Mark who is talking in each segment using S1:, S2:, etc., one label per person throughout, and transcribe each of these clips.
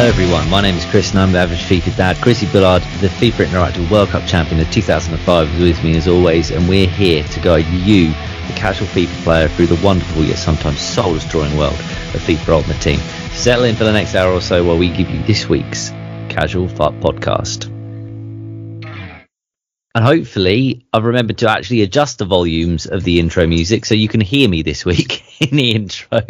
S1: Hello everyone, my name is Chris and I'm the average FIFA dad. Chrissy Bullard, the FIFA Interactive World Cup champion of 2005 is with me as always and we're here to guide you, the casual FIFA player, through the wonderful yet sometimes soul-destroying world of FIFA Ultimate Team. Settle in for the next hour or so while we give you this week's Casual FUT podcast. And hopefully I've remembered to actually adjust the volumes of the intro music so you can hear me this week in the intro.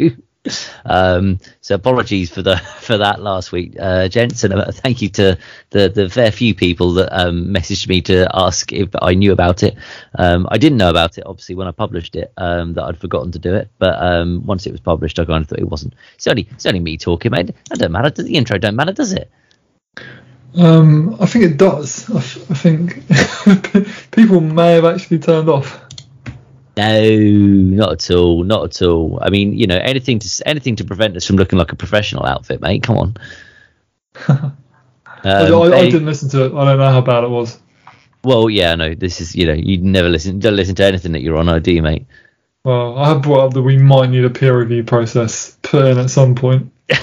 S1: Um, so apologies for the for that last week, uh, gents, and uh, thank you to the the fair few people that um, messaged me to ask if I knew about it. Um, I didn't know about it obviously when I published it, um, that I'd forgotten to do it, but um, once it was published, I kind of thought it wasn't. It's only it's only me talking, mate. That don't matter. The intro don't matter, does it?
S2: Um, I think it does. I, f- I think people may have actually turned off.
S1: No, not at all, not at all. I mean, you know, anything to anything to prevent us from looking like a professional outfit, mate. Come on.
S2: I, I, I
S1: Um,
S2: didn't listen to it. I don't know how bad it was.
S1: Well, yeah, no. This is, you know, you never listen, don't listen to anything that you're on, do you, mate?
S2: Well, I have brought up that we might need a peer review process put in at some point.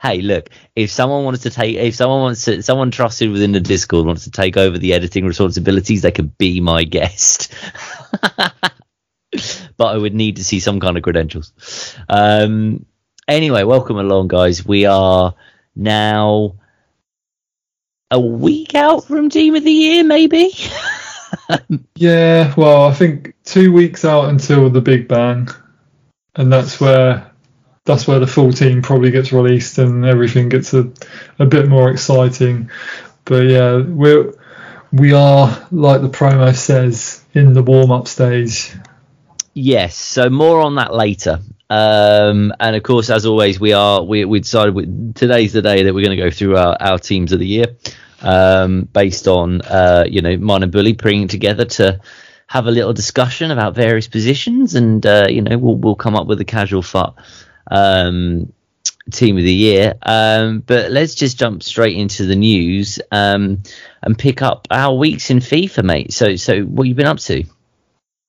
S1: Hey, look, if someone wants to take, if someone wants to, someone trusted within the Discord wants to take over the editing responsibilities, they could be my guest. but I would need to see some kind of credentials. Um, anyway, welcome along, guys. We are now a week out from Team of the Year, maybe.
S2: Yeah, well, I think two weeks out until the Big Bang, and that's where that's where the full team probably gets released and everything gets a, a bit more exciting. But yeah, we're we are like the promo says in the warm up stage.
S1: Yes, so more on that later. Um, and of course, as always, we are we we decided we, today's the day that we're going to go through our, our teams of the year, um, based on uh, you know mine and Bully bringing together to have a little discussion about various positions, and uh, you know we'll we'll come up with a casual fut um, team of the year. Um, but let's just jump straight into the news um, and pick up our weeks in FIFA, mate. So so what you been up to?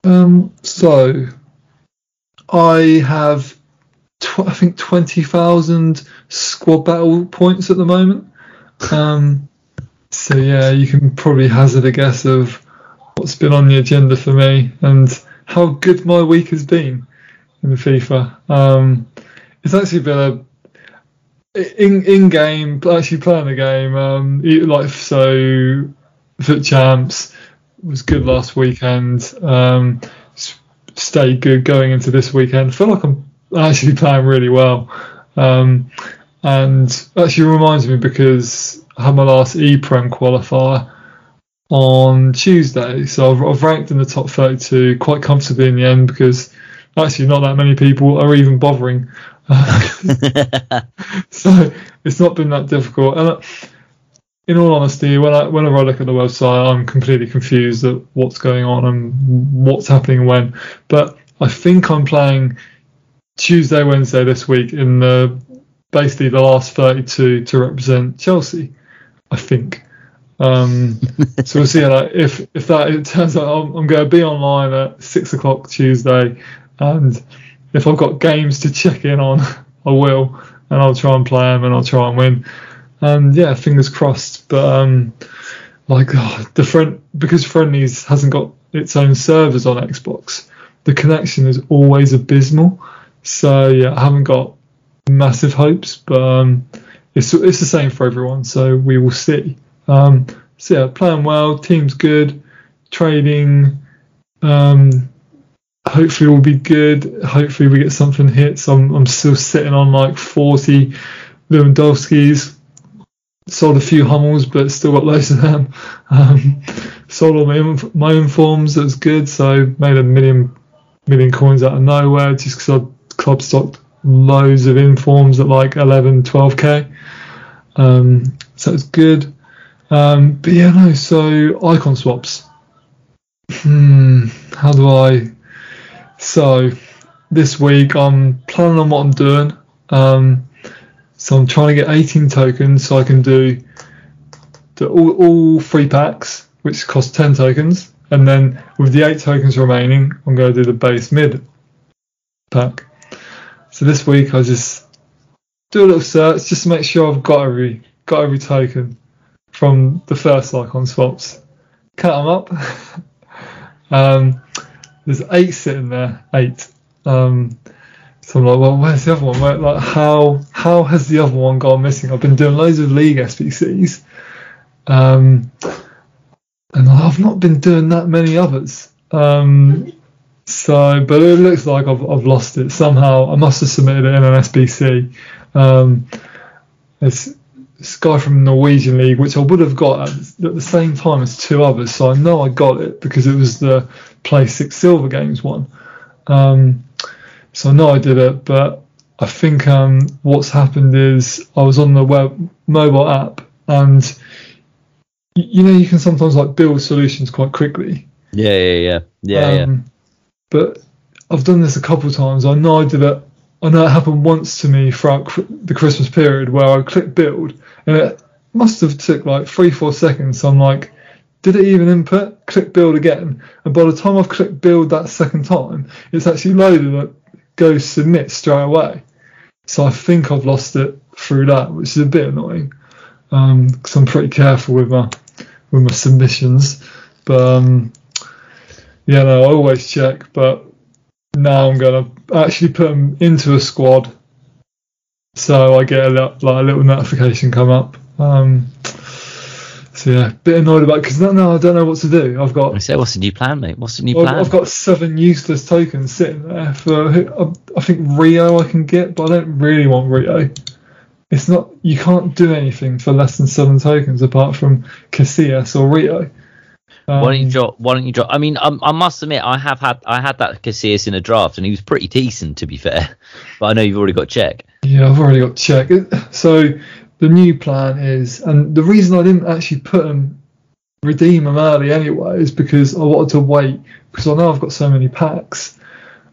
S2: Um, so I have tw- I think twenty thousand squad battle points at the moment. Um, so yeah, you can probably hazard a guess of what's been on the agenda for me and how good my week has been in FIFA. Um, it's actually been a in in game actually playing the game. Um, like so, FUT Champs was good last weekend. Um, stayed good going into this weekend. Feel like I'm actually playing really well. Um, and actually reminds me because I had my last E-Prem qualifier on Tuesday, so I've, I've ranked in the top 32 quite comfortably in the end because actually not that many people are even bothering. so it's not been that difficult. And uh, in all honesty, when I whenever I look at the website, I'm completely confused at what's going on and what's happening when. But I think I'm playing Tuesday, Wednesday this week in the basically the last 32 to represent Chelsea. I think. Um, so we'll see how that, if if that it turns out I'm, I'm going to be online at six o'clock Tuesday, and if I've got games to check in on, I will, and I'll try and play them and I'll try and win. And yeah, fingers crossed. But um, like oh, the friend because friendlies hasn't got its own servers on Xbox, the connection is always abysmal. So yeah, I haven't got massive hopes, but um, it's it's the same for everyone. So we will see. Um, so yeah, playing well, team's good, trading. Um, hopefully we'll be good. Hopefully we get something hit. So I'm, I'm still sitting on like 40 Lewandowski's. Sold a few Hummels, but still got loads of them. Um, sold all my own, my informs. That was good. So made a million million coins out of nowhere just because I club stocked loads of informs at like 11, 12k. Um, so it's good. Um, but yeah, no. So icon swaps. Hmm. How do I? So this week I'm planning on what I'm doing. Um, so I'm trying to get 18 tokens so I can do the, all, all three packs, which cost 10 tokens. And then with the eight tokens remaining, I'm going to do the base mid pack. So this week I just do a little search just to make sure I've got every got every token from the first icon swaps. Cut them up. um, there's eight sitting there, eight. Um, so I'm like, well, where's the other one? Where, like, how how has the other one gone missing? I've been doing loads of league SBCs, um, and I've not been doing that many others. Um, so, but it looks like I've, I've lost it somehow. I must have submitted it in an SBC. Um, it's this guy from the Norwegian League, which I would have got at, at, the same time as two others. So I know I got it because it was the Play Six Silver Games one. Um, so I know I did it, but I think um, what's happened is I was on the web mobile app, and you, you know you can sometimes like build solutions quite quickly.
S1: Yeah, yeah, yeah, yeah, um, yeah.
S2: But I've done this a couple of times. I know I did it. I know it happened once to me throughout the Christmas period where I clicked build, and it must have took like three, four seconds. So I'm like, did it even input? Click build again, and by the time I've clicked build that second time, it's actually loaded and go submit straight away. So I think I've lost it through that, which is a bit annoying because um, I'm pretty careful with my with my submissions. But um, yeah, no, I always check. But now I'm gonna actually put them into a squad, so I get a, like a little notification come up. Um, so yeah, a bit annoyed about because now, I don't know what to do. I've got.
S1: I say, what's the new plan, mate? What's the new
S2: I've,
S1: plan?
S2: I've got seven useless tokens sitting there for. I think Rio I can get, but I don't really want Rio. It's not. You can't do anything for less than seven tokens apart from Casillas or Rio.
S1: Um, why don't you um, drop? Why don't you drop? I mean, I, I must admit, I have had I had that Casillas in a draft, and he was pretty decent, to be fair. But I know you've already got Cech.
S2: Yeah, I've already got Cech. So the new plan is, and the reason I didn't actually put them, redeem them early anyway, is because I wanted to wait because I know I've got so many packs.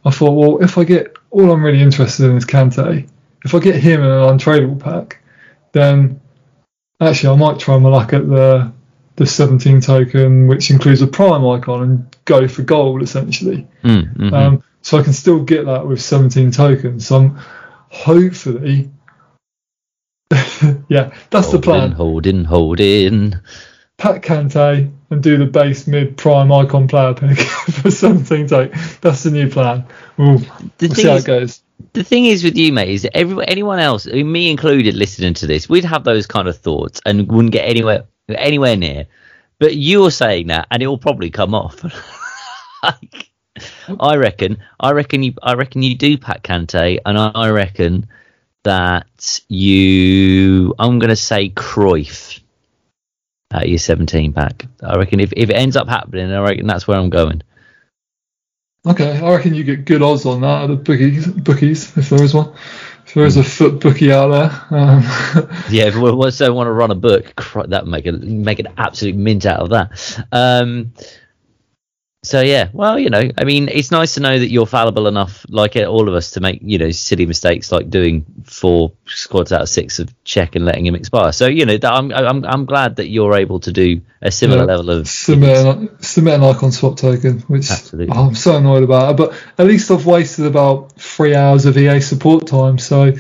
S2: I thought, well, if I get all I'm really interested in is Kante, if I get him in an untradeable pack, then actually I might try my luck at the the 17 token, which includes a prime icon, and go for gold essentially.
S1: Mm, mm-hmm.
S2: um, so I can still get that with 17 tokens. So I'm hopefully yeah, that's
S1: hold
S2: the plan.
S1: In, hold in, hold in.
S2: Pat Kante and do the base mid prime icon player pick for 17 take. That's the new plan. We'll, the we'll see how is, it goes.
S1: The thing is with you, mate, is that every, anyone else, me included, listening to this, we'd have those kind of thoughts and wouldn't get anywhere anywhere near. But you're saying that, and it will probably come off. like, I reckon, I reckon you, I reckon you do Pat Kante, and I, I reckon that you, I'm going to say Cruyff at your 17 pack. I reckon if, if it ends up happening, I reckon that's where I'm going.
S2: Okay, I reckon you get good odds on that at the bookies, bookies if there is one. If there is a FUT bookie out there. Um.
S1: yeah, if we want to run a book, that make a make an absolute mint out of that. Um, so yeah, well, you know, I mean, it's nice to know that you're fallible enough, like uh, all of us, to make you know silly mistakes like doing four squads out of six of Cech and letting him expire. So you know, I'm I'm I'm glad that you're able to do a similar yeah, level of
S2: submit an, submit an icon swap token, which Absolutely. I'm so annoyed about. But at least I've wasted about three hours of EA support time, so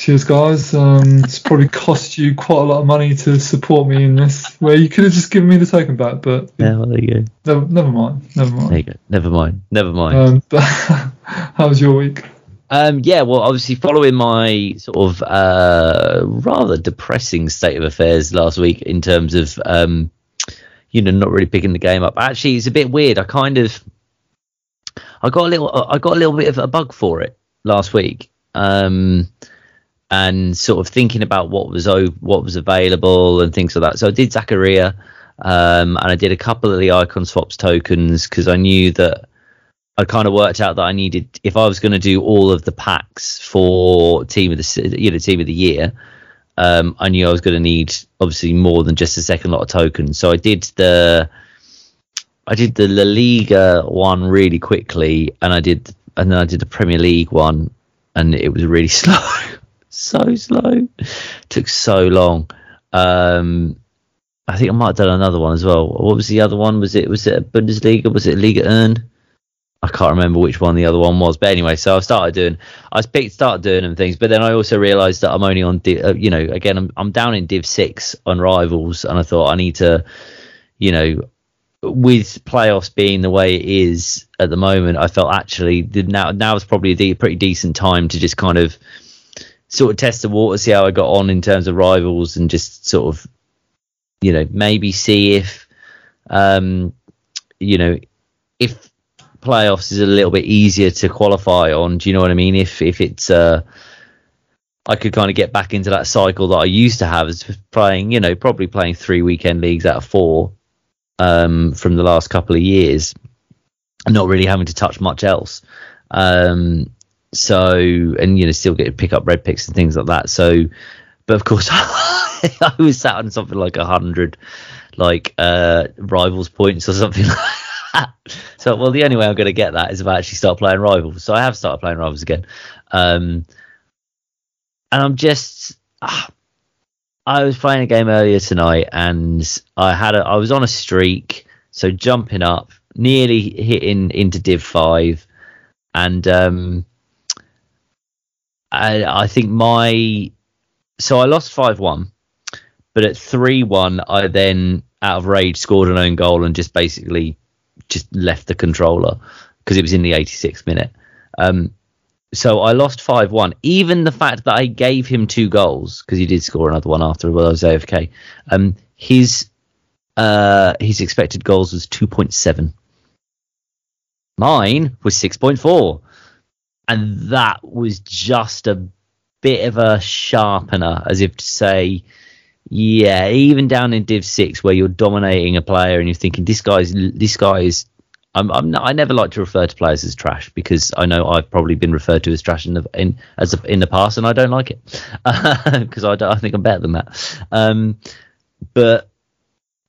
S2: Cheers, guys. Um, it's probably cost you quite a lot of money to support me in this. Where you could have just given me the token back, but
S1: yeah, well, there you go.
S2: Never, never mind. Never mind.
S1: There you go. Never mind. Never mind.
S2: Um, but how was your week?
S1: Um, yeah, well, obviously following my sort of uh, rather depressing state of affairs last week in terms of um, you know not really picking the game up. Actually, it's a bit weird. I kind of I got a little I got a little bit of a bug for it last week. Um, and sort of thinking about what was what was available and things like that. So I did Zakaria, um, and I did a couple of the icon swaps tokens because I knew that I kind of worked out that I needed if I was going to do all of the packs for team of the you know team of the year. Um, I knew I was going to need obviously more than just a second lot of tokens. So I did the I did the La Liga one really quickly, and I did and then I did the Premier League one, and it was really slow so slow. Took so long. Um, I think I might have done another one as well. What was the other one? Was it was it a Bundesliga? Was it Ligue 1? I can't remember which one the other one was, but anyway, so I started doing, I picked, started doing them things, but then I also realised that I'm only on, uh, you know, again, I'm I'm down in Div Six on Rivals, and I thought I need to, you know, with playoffs being the way it is at the moment, I felt actually now now is probably a de- pretty decent time to just kind of sort of test the water, see how I got on in terms of rivals, and just sort of, you know, maybe see if, um, you know, if playoffs is a little bit easier to qualify on. Do you know what I mean? If if it's uh, I could kind of get back into that cycle that I used to have as playing, you know, probably playing three weekend leagues out of four um, from the last couple of years, not really having to touch much else. Um, so and you know still get to pick up red picks and things like that. So, but of course I was sat on something like a hundred like uh, rivals points or something like that. So well the only way I'm going to get that is if I actually start playing rivals. So I have started playing rivals again. Um, and I'm just uh, I was playing a game earlier tonight and I had a I was on a streak, so jumping up, nearly hitting into Div five, and um, I, I think my so I lost five one, but at three one I then out of rage scored an own goal and just basically just left the controller because it was in the 86th minute. Um, so I lost five one. Even the fact that I gave him two goals because he did score another one after well I was AFK. Um, his uh, his expected goals was two point seven. Mine was six point four, and that was just a bit of a sharpener, as if to say, yeah, even down in Div Six where you're dominating a player and you're thinking this guy's this guy's I'm, I'm not, I never like to refer to players as trash because I know I've probably been referred to as trash in the in as a, in the past, and I don't like it because I, I think I'm better than that. Um, but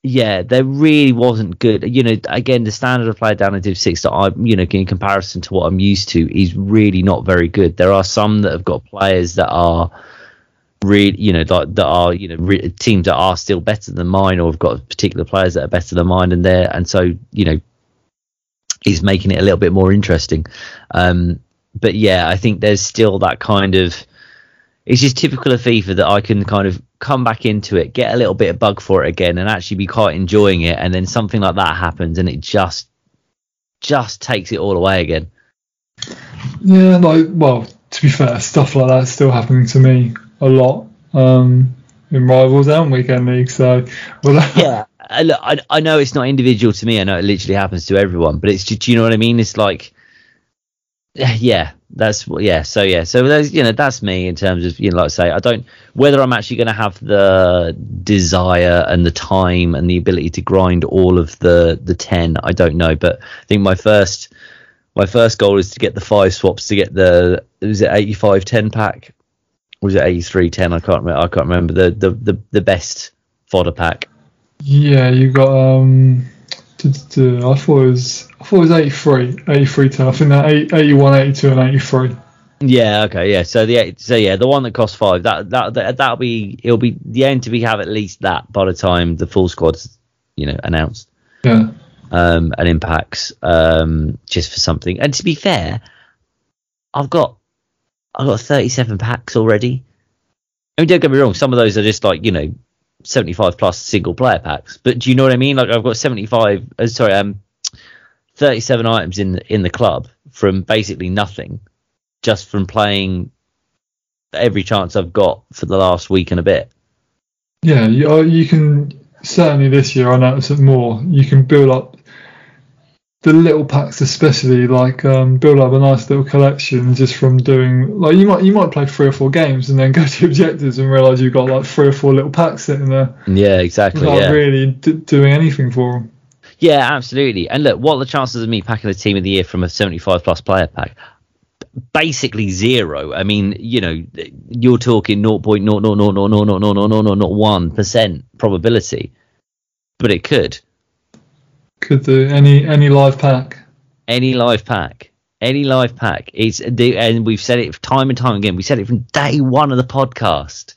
S1: yeah, there really wasn't good. You know, again, the standard of player down in Div Six that I, you know, in comparison to what I'm used to, is really not very good. There are some that have got players that are really, you know, that, that are, you know, re- teams that are still better than mine, or have got particular players that are better than mine, and there, and so, you know, is making it a little bit more interesting. Um, but yeah, I think there's still that kind of. It's just typical of FIFA that I can kind of come back into it, get a little bit of bug for it again, and actually be quite enjoying it. And then something like that happens, and it just just takes it all away again.
S2: Yeah, like well, to be fair, stuff like that's still happening to me a lot um, in rivals and weekend league. So, well,
S1: yeah, I, I, I know it's not individual to me. I know it literally happens to everyone, but it's just, you know what I mean? It's like, yeah, that's yeah. So yeah, so there's you know that's me in terms of you know like I say I don't whether I'm actually going to have the desire and the time and the ability to grind all of the the ten. I don't know, but I think my first my first goal is to get the five swaps to get the was it 85 10 pack was it 83 10 I can't remember I can't remember the the the, the best fodder pack
S2: yeah, you got um. I thought it was I thought it was 83, 83 10. I think that 81, 82, and 83.
S1: Yeah. Okay. Yeah. So the so yeah the one that costs five that that that that'll be it'll be the aim to be have at least that by the time the full squad's you know announced.
S2: Yeah.
S1: Um, and impacts um just for something. And to be fair, I've got I've got 37 packs already. I mean, don't get me wrong. Some of those are just like you know 75 plus single player packs. But do you know what I mean? Like I've got 75, uh, sorry, um, 37 items in in the club from basically nothing, just from playing every chance I've got for the last week and a bit.
S2: Yeah, you, uh, you can certainly this year I notice it more. You can build up the little packs especially like um, build up a nice little collection just from doing like you might you might play three or four games and then go to objectives and realize you've got like three or four little packs sitting there
S1: yeah exactly
S2: not
S1: yeah.
S2: really d- doing anything for them
S1: yeah absolutely and look what are the chances of me packing a team of the year from a 75 plus player pack basically zero i mean you know you're talking 0.000000001 percent probability but it could
S2: could do any any live pack.
S1: Any live pack. Any live pack. It's and we've said it time and time again. We said it from day one of the podcast.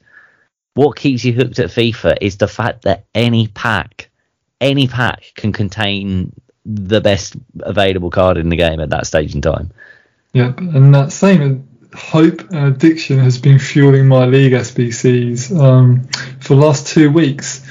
S1: What keeps you hooked at FIFA is the fact that any pack, any pack can contain the best available card in the game at that stage in time.
S2: Yep, and that same hope and addiction has been fueling my league SBCs um, for the last two weeks,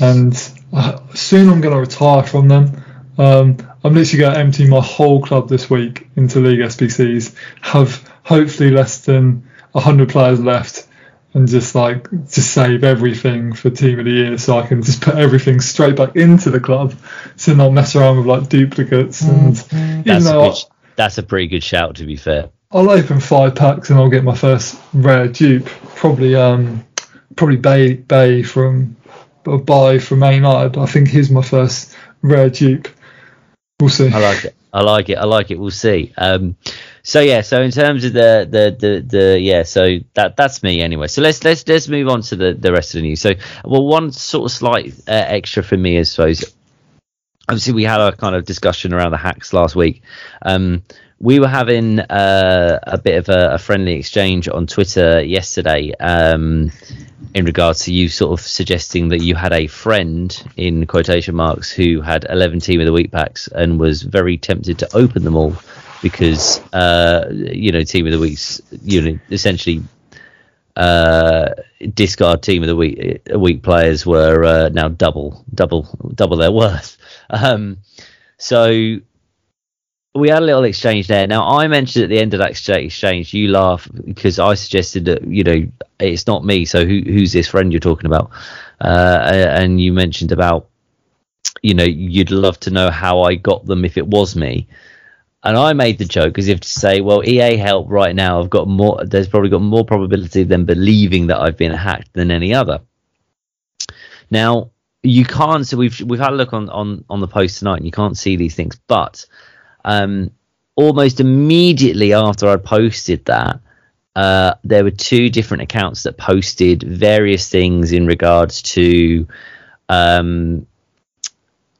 S2: and uh, soon I'm going to retire from them. Um, I'm literally going to empty my whole club this week into league SBCs. Have hopefully less than 100 players left, and just like just save everything for team of the year, so I can just put everything straight back into the club, so not mess around with like duplicates and.
S1: Mm-hmm. That's, a good, that's a pretty good shout, to be fair.
S2: I'll open five packs and I'll get my first rare dupe. Probably um probably Bay Bay from a buy from Man United. I think he's my first rare dupe. We'll see.
S1: I like it. I like it. I like it. We'll see. Um, so yeah. So in terms of the the the, the yeah. So that that's me anyway. So let's let's let's move on to the the rest of the news. So well, one sort of slight uh, extra for me, I suppose. Obviously, we had a kind of discussion around the hacks last week. Um, we were having uh, a bit of a, a, friendly exchange on Twitter yesterday um, in regards to you sort of suggesting that you had a friend in quotation marks who had 11 team of the week packs and was very tempted to open them all because uh, you know team of the weeks you know essentially uh, discard team of the week week players were uh, now double double double their worth. Um, so we had a little exchange there. Now, I mentioned at the end of that exchange, you laugh because I suggested that you know it's not me. So who, who's this friend you're talking about? Uh, and you mentioned about you know you'd love to know how I got them if it was me. And I made the joke as if to say, well, EA help right now. I've got more. There's probably got more probability than believing that I've been hacked than any other. Now you can't. So we've we've had a look on on on the post tonight, and you can't see these things, but um, almost immediately after I posted that, uh, there were two different accounts that posted various things in regards to, um,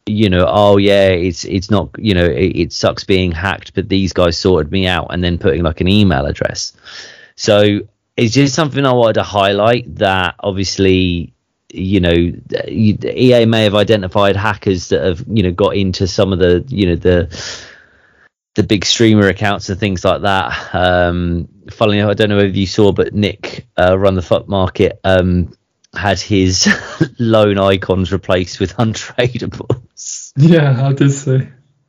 S1: you know, oh yeah, it's it's not, you know, it, it, sucks being hacked, but these guys sorted me out, and then putting like an email address. So it's just something I wanted to highlight that obviously you know EA may have identified hackers that have you know got into some of the you know the the big streamer accounts and things like that. Um, funnily enough, I don't know if you saw, but Nick uh, run the FUT market um, had his loan icons replaced with untradables.
S2: Yeah, I did see.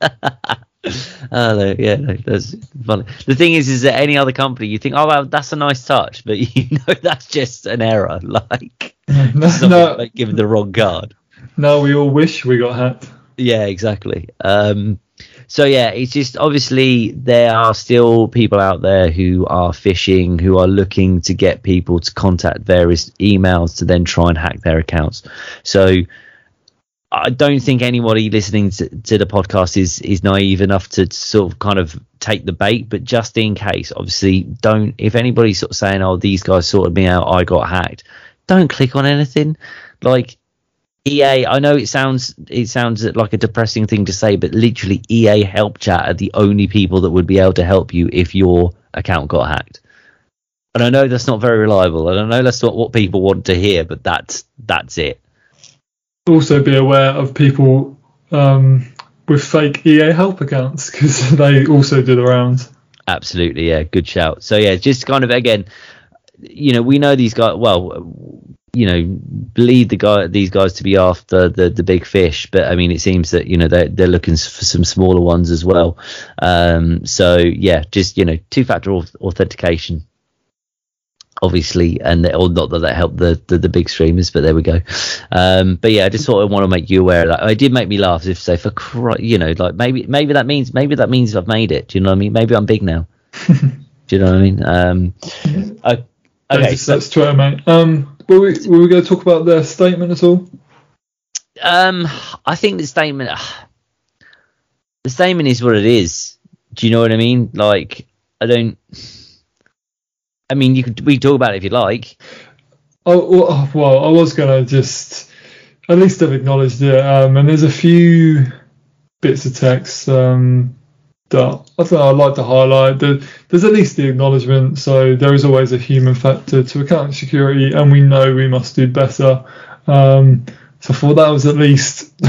S1: oh, yeah, no, that's funny. The thing is, is that any other company, you think, oh, well, that's a nice touch, but you know that's just an error. Like, no, no. like giving the wrong card.
S2: No, we all wish we got hacked.
S1: Yeah, exactly. Um, so yeah, it's just obviously there are still people out there who are phishing, who are looking to get people to contact various emails to then try and hack their accounts. So I don't think anybody listening to, to, the podcast is is naive enough to sort of kind of take the bait. But just in case, obviously, don't. If anybody's sort of saying, "Oh, these guys sorted me out, I got hacked," don't click on anything. Like EA, I know it sounds it sounds like a depressing thing to say, but literally EA Help Chat are the only people that would be able to help you if your account got hacked. And I know that's not very reliable, and I know that's not what people want to hear, but that's that's it.
S2: Also, be aware of people um, with fake EA Help accounts because they also do the rounds.
S1: Absolutely, yeah, good shout. So yeah, just kind of again, you know, we know these guys well you know believe the guy these guys to be after the the big fish. But i mean it seems that you know they're, they're looking for some smaller ones as well. Um, so yeah just you know two factor authentication obviously. And or not that that helped the, the, the big streamers but there we go. Um, but yeah i just sort of want to make you aware of that. It did make me laugh if say for you know like maybe maybe that means maybe that means i've made it. Do you know what i mean? Maybe i'm big now. Do you know what i mean? Um,
S2: I, okay that's Twitter, mate. Um were we, were we going to talk about their statement at all?
S1: Um, I think the statement, the statement is what it is. Do you know what I mean? Like, I don't. I mean, you could we talk about it if you like.
S2: Oh well, I was gonna just at least have acknowledged it. Um, and there's a few bits of text um, that I think I'd like to highlight. That there's at least the acknowledgement. So there is always a human factor to account security, and we know we must do better. Um, so I thought that was at least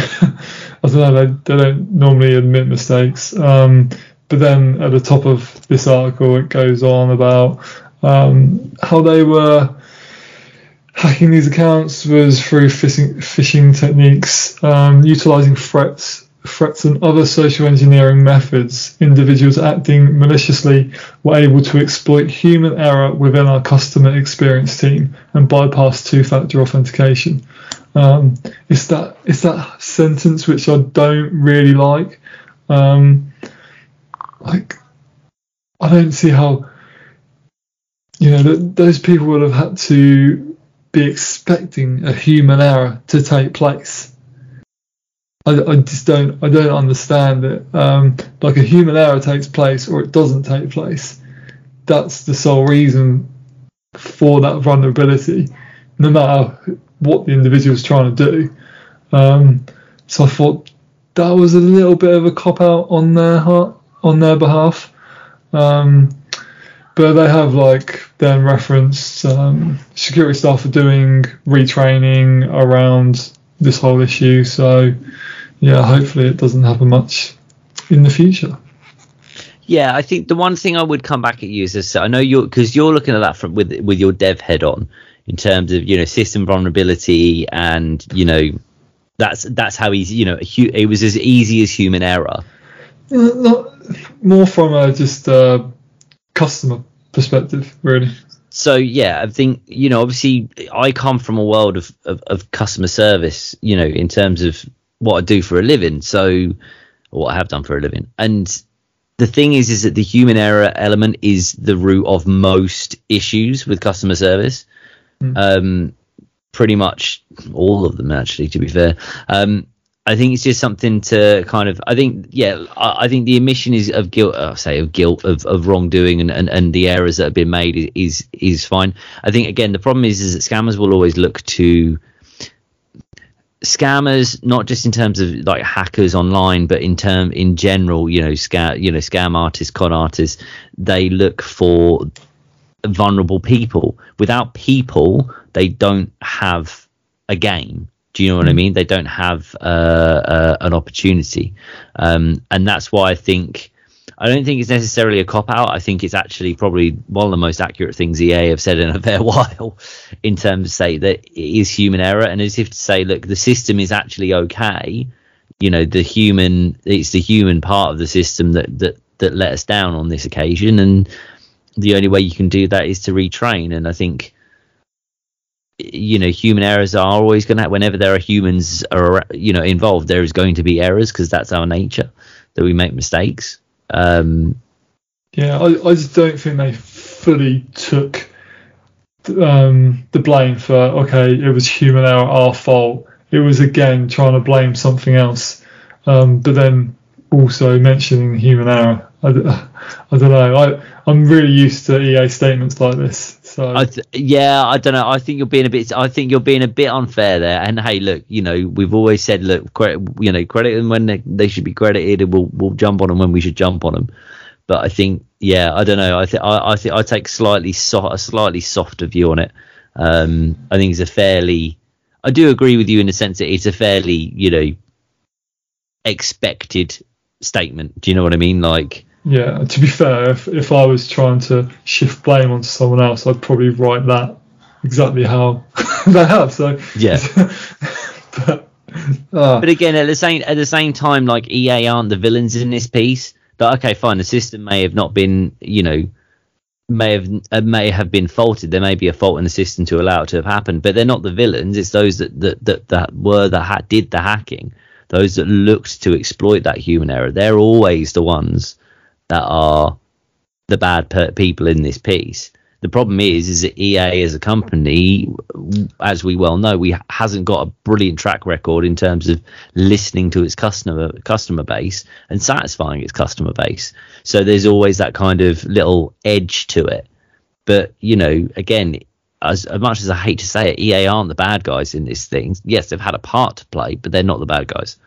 S2: I don't know, they, they don't normally admit mistakes. Um, but then at the top of this article, it goes on about um, how they were hacking these accounts was through phishing, phishing techniques, um, utilizing threats, threats and other social engineering methods. Individuals acting maliciously were able to exploit human error within our customer experience team and bypass two-factor authentication. Um, it's that it's that sentence which I don't really like. Um, like I don't see how you know those people would have had to be expecting a human error to take place. I, I just don't I don't understand it. Um, like a human error takes place or it doesn't take place. That's the sole reason for that vulnerability, no matter what the individual is trying to do. Um, so I thought that was a little bit of a cop out on their heart, on their behalf. Um, but they have like then referenced um, security staff are doing retraining around this whole issue. So yeah, hopefully it doesn't happen much in the future.
S1: Yeah, I think the one thing I would come back at you is this, I know you're because you're looking at that from with with your dev head on in terms of you know system vulnerability and you know that's that's how easy you know it was as easy as human error.
S2: Uh, not, more from a just uh, customer perspective, really.
S1: So yeah, I think you know obviously I come from a world of, of, of customer service, you know, in terms of what I do for a living. So what I have done for a living, and the thing is, is that the human error element is the root of most issues with customer service. Mm. Um, pretty much all of them, actually. To be fair, um, I think it's just something to kind of. I think, yeah, I, I think the admission is of guilt. I uh, say of guilt of, of wrongdoing and, and, and the errors that have been made is is fine. I think again the problem is is that scammers will always look to scammers, not just in terms of like hackers online, but in term in general, you know, scam you know scam artists, con artists, they look for vulnerable people. Without people, they don't have a game. Do you know what I hmm. mean? They don't have uh, uh, an opportunity, um, and that's why I think I don't think it's necessarily a cop out. I think it's actually probably one of the most accurate things EA have said in a fair while, in terms of say that it is human error, and as if to say, look, the system is actually okay. You know, the human, it's the human part of the system that that that let us down on this occasion, and the only way you can do that is to retrain. And I think you know human errors are always going to whenever there are humans are you know involved there is going to be errors because that's our nature that we make mistakes um,
S2: yeah I, I just don't think they fully took um, the blame for okay it was human error our fault. It was again trying to blame something else. Um, but then also mentioning human error. I, I don't know. I, I'm really used to EA statements like this so
S1: I th- yeah, I don't know. I think you're being a bit. I think you're being a bit unfair there. And hey, look, you know, we've always said, look, credit, you know, credit them when they, they should be credited, and we'll we'll jump on them when we should jump on them. But I think, yeah, I don't know. I think I, I think I take slightly so- a slightly softer view on it. Um, I think it's a fairly. I do agree with you in the sense that it's a fairly, you know, expected statement. Do you know what I mean? Like
S2: yeah, to be fair, if, if I was trying to shift blame onto someone else, I'd probably write that exactly how they have. So
S1: yeah. but, uh, but again, at the same at the same time, like EA aren't the villains in this piece. But okay, fine. The system may have not been, you know, may have uh, may have been faulted. There may be a fault in the system to allow it to have happened, but they're not the villains. It's those that that that, that were that ha- did the hacking, those that looked to exploit that human error. They're always the ones that are the bad per- people in this piece. The problem is, is that EA as a company, as we well know, we hasn't got a brilliant track record in terms of listening to its customer customer base and satisfying its customer base. So there's always that kind of little edge to it. But you know, again, as, as much as I hate to say it, EA aren't the bad guys in this thing. Yes, they've had a part to play, but they're not the bad guys.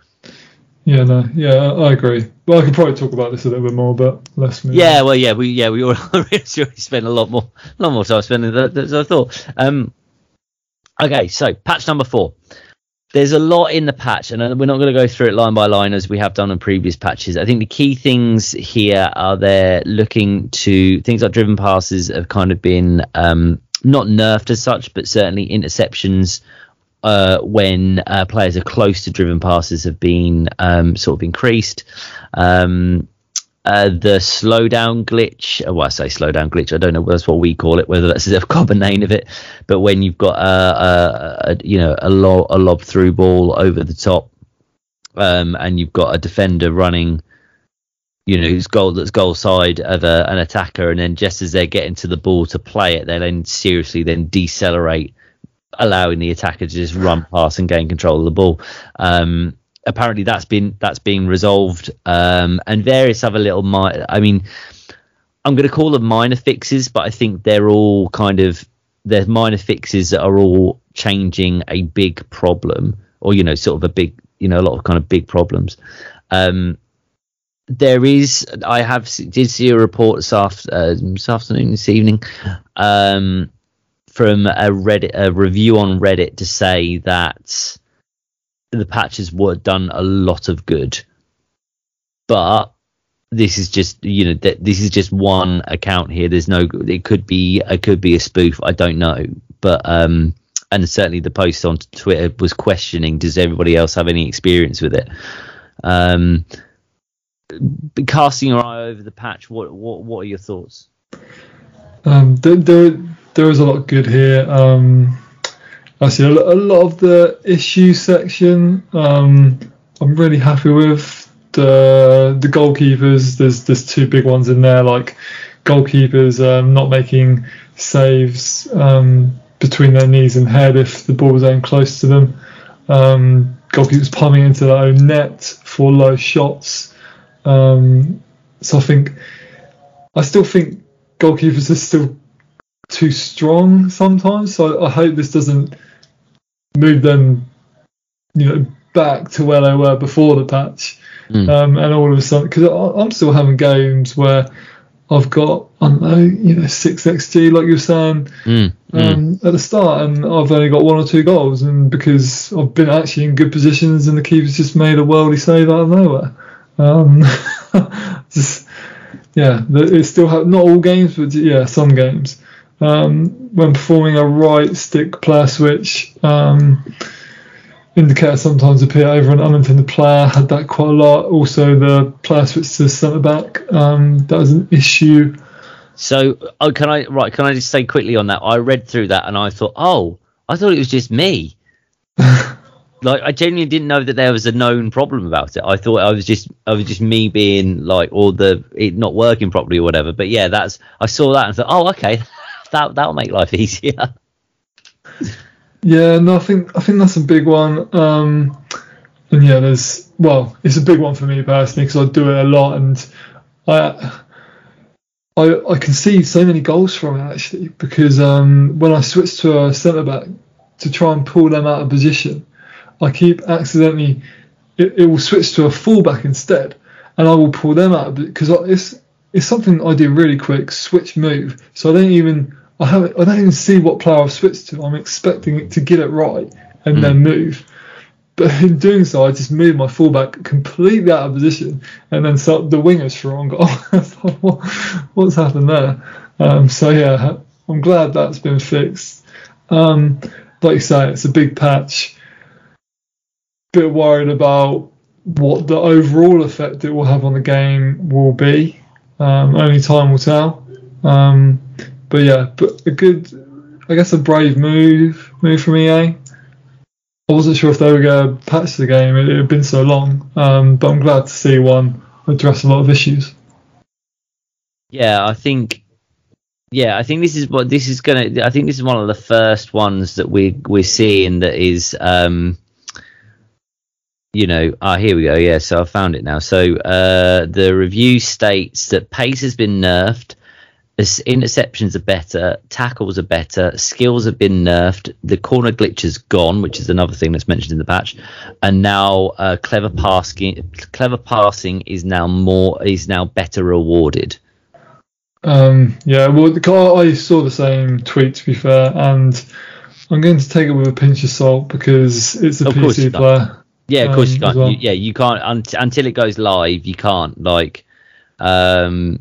S2: Yeah, no, yeah, I agree. Well, I could probably talk about this a little bit more, but less.
S1: Yeah, well, yeah, we yeah we already spent a lot more, a lot more time spending that than I thought. Um, okay, so patch number four. there's a lot in the patch, and we're not going to go through it line by line as we have done in previous patches. I think the key things here are they're looking to things like driven passes have kind of been um, not nerfed as such, but certainly interceptions uh, when uh, players are close to driven passes have been um, sort of increased. Um, uh, the slowdown glitch. Uh, well, I say slowdown glitch. I don't know. That's what we call it. Whether that's a common name of it, but when you've got a, a, a you know a, lob, a lob through ball over the top, um, and you've got a defender running, you know, who's goal that's goal side of a, an attacker, and then just as they're getting to the ball to play it, they then seriously then decelerate, allowing the attacker to just run past and gain control of the ball. Um, apparently that's been that's being resolved, um, and various other little. Mi- I mean, I'm going to call them minor fixes, but I think they're all kind of they're minor fixes that are all changing a big problem, or you know, sort of a big, you know, a lot of kind of big problems. Um, there is, I have did see a report this, after, uh, this afternoon, this evening, um, from a Reddit, a review on Reddit to say that the patches were done a lot of good, but this is just you know th- this is just one account here. There's no it could be it could be a spoof. I don't know, but um and certainly the post on Twitter was questioning does everybody else have any experience with it. Um, casting your eye over the patch, what what what are your thoughts?
S2: Um, there, there, there is a lot good here. Um, I see a lot of the issue section. Um, I'm really happy with the the goalkeepers. There's there's two big ones in there, like goalkeepers um, not making saves um, between their knees and head if the ball's aimed close to them. Um, goalkeepers palming into their own net for low shots. Um, so I think I still think goalkeepers are still too strong sometimes. So I hope this doesn't move them, you know, back to where they were before the patch. Mm. Um, and all of a sudden, because I'm still having games where I've got I don't know, you know, six xG like you're saying mm. Um, at the start, and I've only got one or two goals, and because I've been actually in good positions, and the keeper's just made a worldy save out of nowhere. Um, just yeah, it's still have, not all games, but yeah, some games um, when performing a right stick player switch. Um, indicator sometimes appear over an unintended player. Had that quite a lot. Also, the player switch to centre back. Um, that was an issue.
S1: So, oh, can I right? Can I just say quickly on that? I read through that and I thought, oh, I thought it was just me. like, I genuinely didn't know that there was a known problem about it. I thought I was just, I was just me being like, or the it not working properly or whatever. But yeah, that's I saw that and thought, oh, okay, that that'll make life easier.
S2: Yeah, no, I think I think that's a big one. Um, and yeah, there's well, it's a big one for me personally because I do it a lot, and I I I can see so many goals from it actually because um, when I switch to a centre back to try and pull them out of position, I keep accidentally it, it will switch to a fullback instead, and I will pull them out because it's it's something I do really quick, switch move. So I don't even I haven't I don't even see what player I've switched to. I'm expecting it to get it right and mm. then move. But in doing so, I just move my fullback completely out of position and then start the wingers for on goal. what, what's happened there? Um, so yeah, I'm glad that's been fixed. Um, like you say, it's a big patch. Bit worried about what the overall effect it will have on the game will be. Um, only time will tell. Um, but yeah, but a good, I guess, a brave move move from EA. I wasn't sure if they were going to patch the game. It, it had been so long, um, but I'm glad to see one address a lot of issues.
S1: Yeah, I think. Yeah, I think this is what this is gonna. I think this is one of the first ones that we we're seeing that is. Um, you know, ah, here we go. Yeah, so I found it now. So uh, the review states that pace has been nerfed, interceptions are better, tackles are better, skills have been nerfed, the corner glitch is gone, which is another thing that's mentioned in the patch, and now uh, clever passing, clever passing is now more is now better rewarded.
S2: Um, yeah, well, the, I saw the same tweet to be fair, and I'm going to take it with a pinch of salt because it's a
S1: Of
S2: PC player.
S1: Yeah, of course you
S2: Um,
S1: can't.
S2: well.
S1: You, yeah, you can't un- until it goes live. You can't like. Um.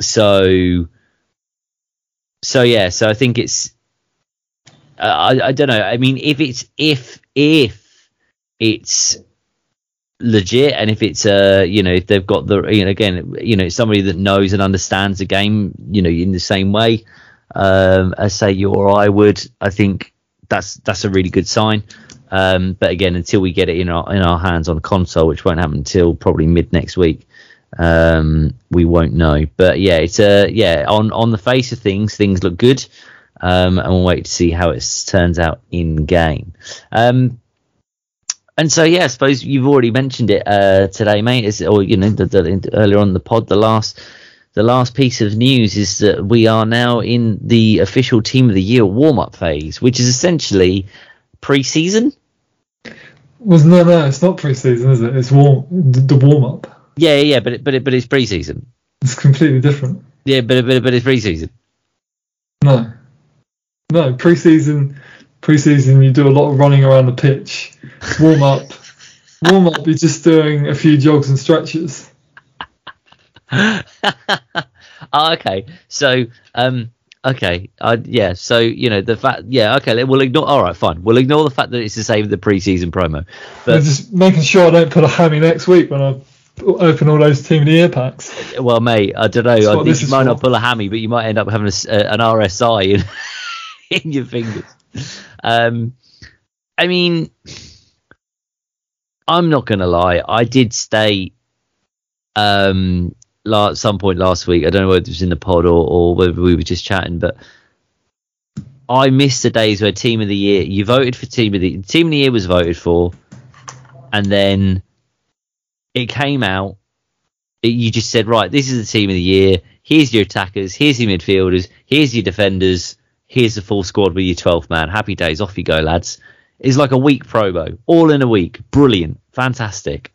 S1: So. So yeah, so I think it's. Uh, I I don't know. I mean, if it's if if it's legit and if it's uh you know if they've got the you know again you know somebody that knows and understands the game you know in the same way um as say you or I would I think that's that's a really good sign um but again until we get it in our in our hands on console which won't happen until probably mid next week um we won't know. But yeah it's uh yeah on on the face of things things look good. Um and we'll wait to see how it turns out in game. Um and so yeah, I suppose you've already mentioned it uh, today, mate. Is or you know the, the, earlier on the pod, the last the last piece of news is that we are now in the official Team of the Year warm up phase, which is essentially pre-season.
S2: Was no, no, it's not pre-season, is it? It's warm. The, the warm-up.
S1: Yeah, yeah, but it, but it, but it's pre-season.
S2: It's completely different.
S1: Yeah, but but, but it's pre-season.
S2: No, no, pre-season. Pre-season, you do a lot of running around the pitch. Warm-up. warm-up, you're just doing a few jogs and stretches.
S1: oh, okay. So, um, okay, uh, yeah. So you know the fact, yeah, okay. We'll ignore. All right, fine. We'll ignore the fact that it's the same as the preseason promo.
S2: I'm
S1: But
S2: just making sure I don't put a hammy next week when I open all those team of the year packs.
S1: well, mate, I don't know.
S2: That's
S1: I think you might
S2: for.
S1: not pull a hammy, but you might end up having a uh, an RSI in, in your fingers. Um, I mean, I'm not gonna lie. I did stay um at some point last week. I don't know whether it was in the pod or, or whether we were just chatting, but I missed the days where team of the year you voted for team of the team of the year was voted for, and then it came out. It, you just said, right, this is the team of the year. Here's your attackers. Here's your midfielders. Here's your defenders. Here's the full squad with your 12th man. Happy days. Off you go, lads. It's like a week promo, all in a week. Brilliant, fantastic.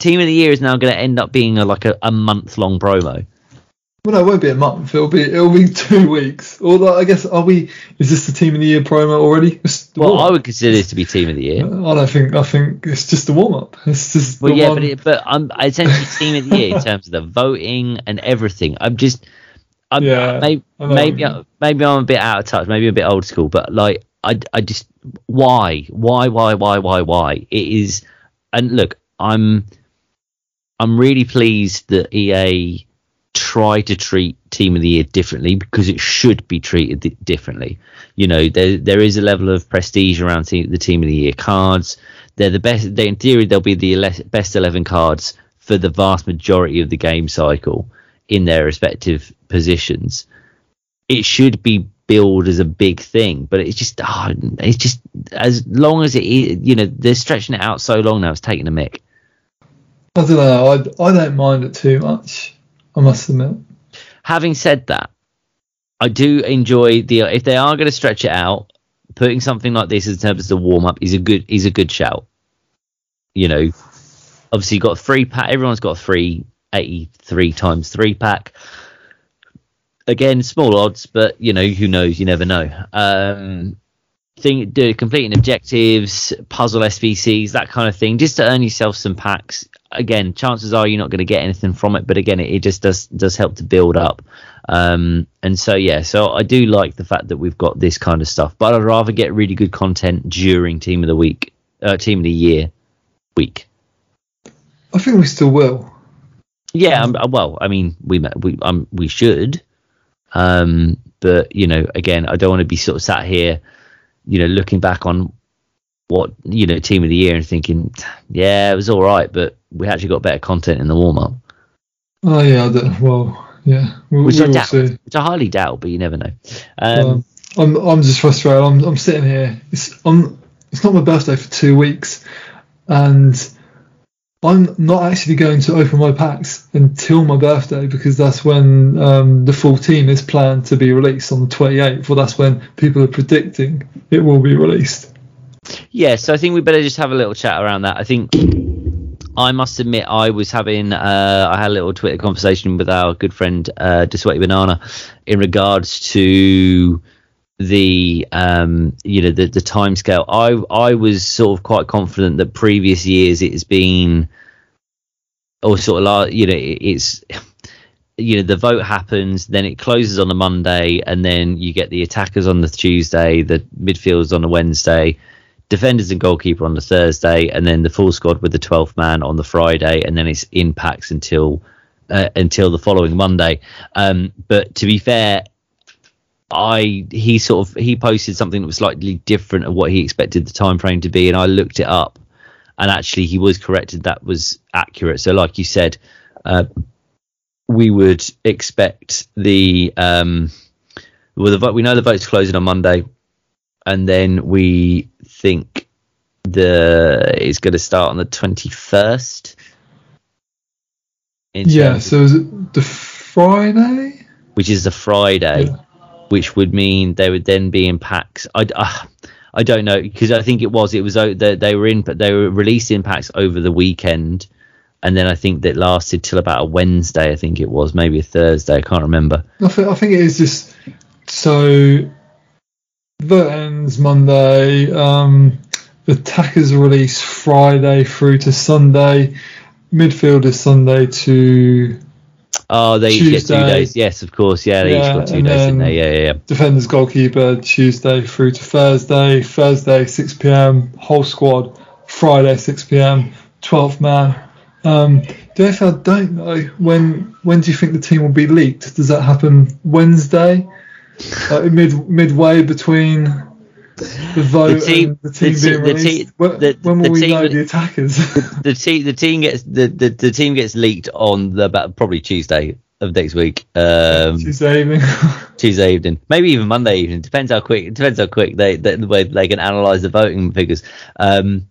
S1: Team of the year is now going to end up being a, like a, a month long promo.
S2: Well, no, it won't be a month. It'll be it'll be two weeks. Like, I guess are we? Is this the team of the year promo already?
S1: Well, I would consider this to be team of the year.
S2: I don't think. I think it's just the warm up. It's just
S1: Well, yeah,
S2: one.
S1: but it, but I'm essentially team of the year in terms of the voting and everything. I'm just, I'm,
S2: Yeah,
S1: maybe
S2: I
S1: maybe
S2: you
S1: maybe I'm a bit out of touch, maybe a bit old school, but like I I just why why why why why why it is, and look, I'm I'm really pleased that EA try to treat Team of the Year differently because it should be treated di- differently. You know, there there is a level of prestige around the Team of the Year cards. They're the best. They, in theory, they'll be the ele- best eleven cards for the vast majority of the game cycle in their respective positions. It should be billed as a big thing, but it's just, ah, it's just as long as it, you know, they're stretching it out so long now. It's taking a mick.
S2: I don't know. I, I don't mind it too much. I must admit.
S1: having said that, I do enjoy the if they are going to stretch it out, putting something like this in terms of the warm up is a good is a good shout. You know, obviously you got three pack. Everyone's got a free eighty three times three pack. Again, small odds, but you know who knows? You never know. Um, do completing objectives, puzzle SBCs, that kind of thing, just to earn yourself some packs. Again, chances are you're not going to get anything from it, but again, it, it just does does help to build up. Um, and so yeah, so I do like the fact that we've got this kind of stuff, but I'd rather get really good content during Team of the Week, uh, Team of the Year week.
S2: I think we still will.
S1: Yeah, um, uh, well, I mean, we we um we should, um, but you know, again, I don't want to be sort of sat here, you know, looking back on what you know team of the year and thinking, yeah, it was all right, but we actually got better content in the warm up,
S2: Oh yeah. Don't, well, yeah. We'll,
S1: which
S2: we
S1: I doubt,
S2: see.
S1: which I highly doubt, but you never know. Um,
S2: Um, I'm I'm just frustrated. I'm I'm sitting here. It's I'm it's not my birthday for two weeks, and I'm not actually going to open my packs until my birthday because that's when um, the full team is planned to be released on the 28th. Well, that's when people are predicting it will be released.
S1: Yeah, so I think we better just have a little chat around that. I think I must admit I was having uh, I had a little Twitter conversation with our good friend uh, Banana in regards to the um, you know the the time scale. I I was sort of quite confident that previous years it has been or sort of like you know it's you know the vote happens then it closes on the monday and then you get the attackers on the tuesday the midfielders on the wednesday defenders and goalkeeper on the thursday and then the full squad with the 12th man on the friday and then it's in packs until uh, until the following monday um, but to be fair i he sort of he posted something that was slightly different of what he expected the time frame to be and i looked it up and actually he was corrected that was accurate so like you said uh, we would expect the um, well, the vote. We know the vote's closing on Monday, and then we think the is going to start on the twenty first.
S2: Yeah. So is it the Friday?
S1: Which is the Friday, yeah. which would mean they would then be in packs. I. Uh, I don't know because I think it was it was they, they were in but they were released in packs over the weekend and then I think that lasted till about a Wednesday. I think it was maybe a Thursday. I can't remember.
S2: I think, I think it is just so. The ends Monday. Um, the attackers release Friday through to Sunday. Midfield is Sunday to.
S1: Oh, they Tuesday. get two days. Yes, of course. Yeah, they yeah, each got two days in there. Yeah, yeah, yeah.
S2: Defenders, goalkeeper, Tuesday through to Thursday. Thursday, 6 p.m. Whole squad. Friday, 6 p.m. 12th man. Um, DFL don't know when. When do you think the team will be leaked? Does that happen Wednesday, uh, mid midway between the vote the team, and the team the, being released? The, the, when will we team, know the attackers?
S1: the, team, the team gets the, the, the team gets leaked on the probably Tuesday of next week. Um,
S2: Tuesday evening.
S1: Tuesday evening, maybe even Monday evening. Depends how quick. Depends how quick they, they the way they can analyze the voting figures. Um,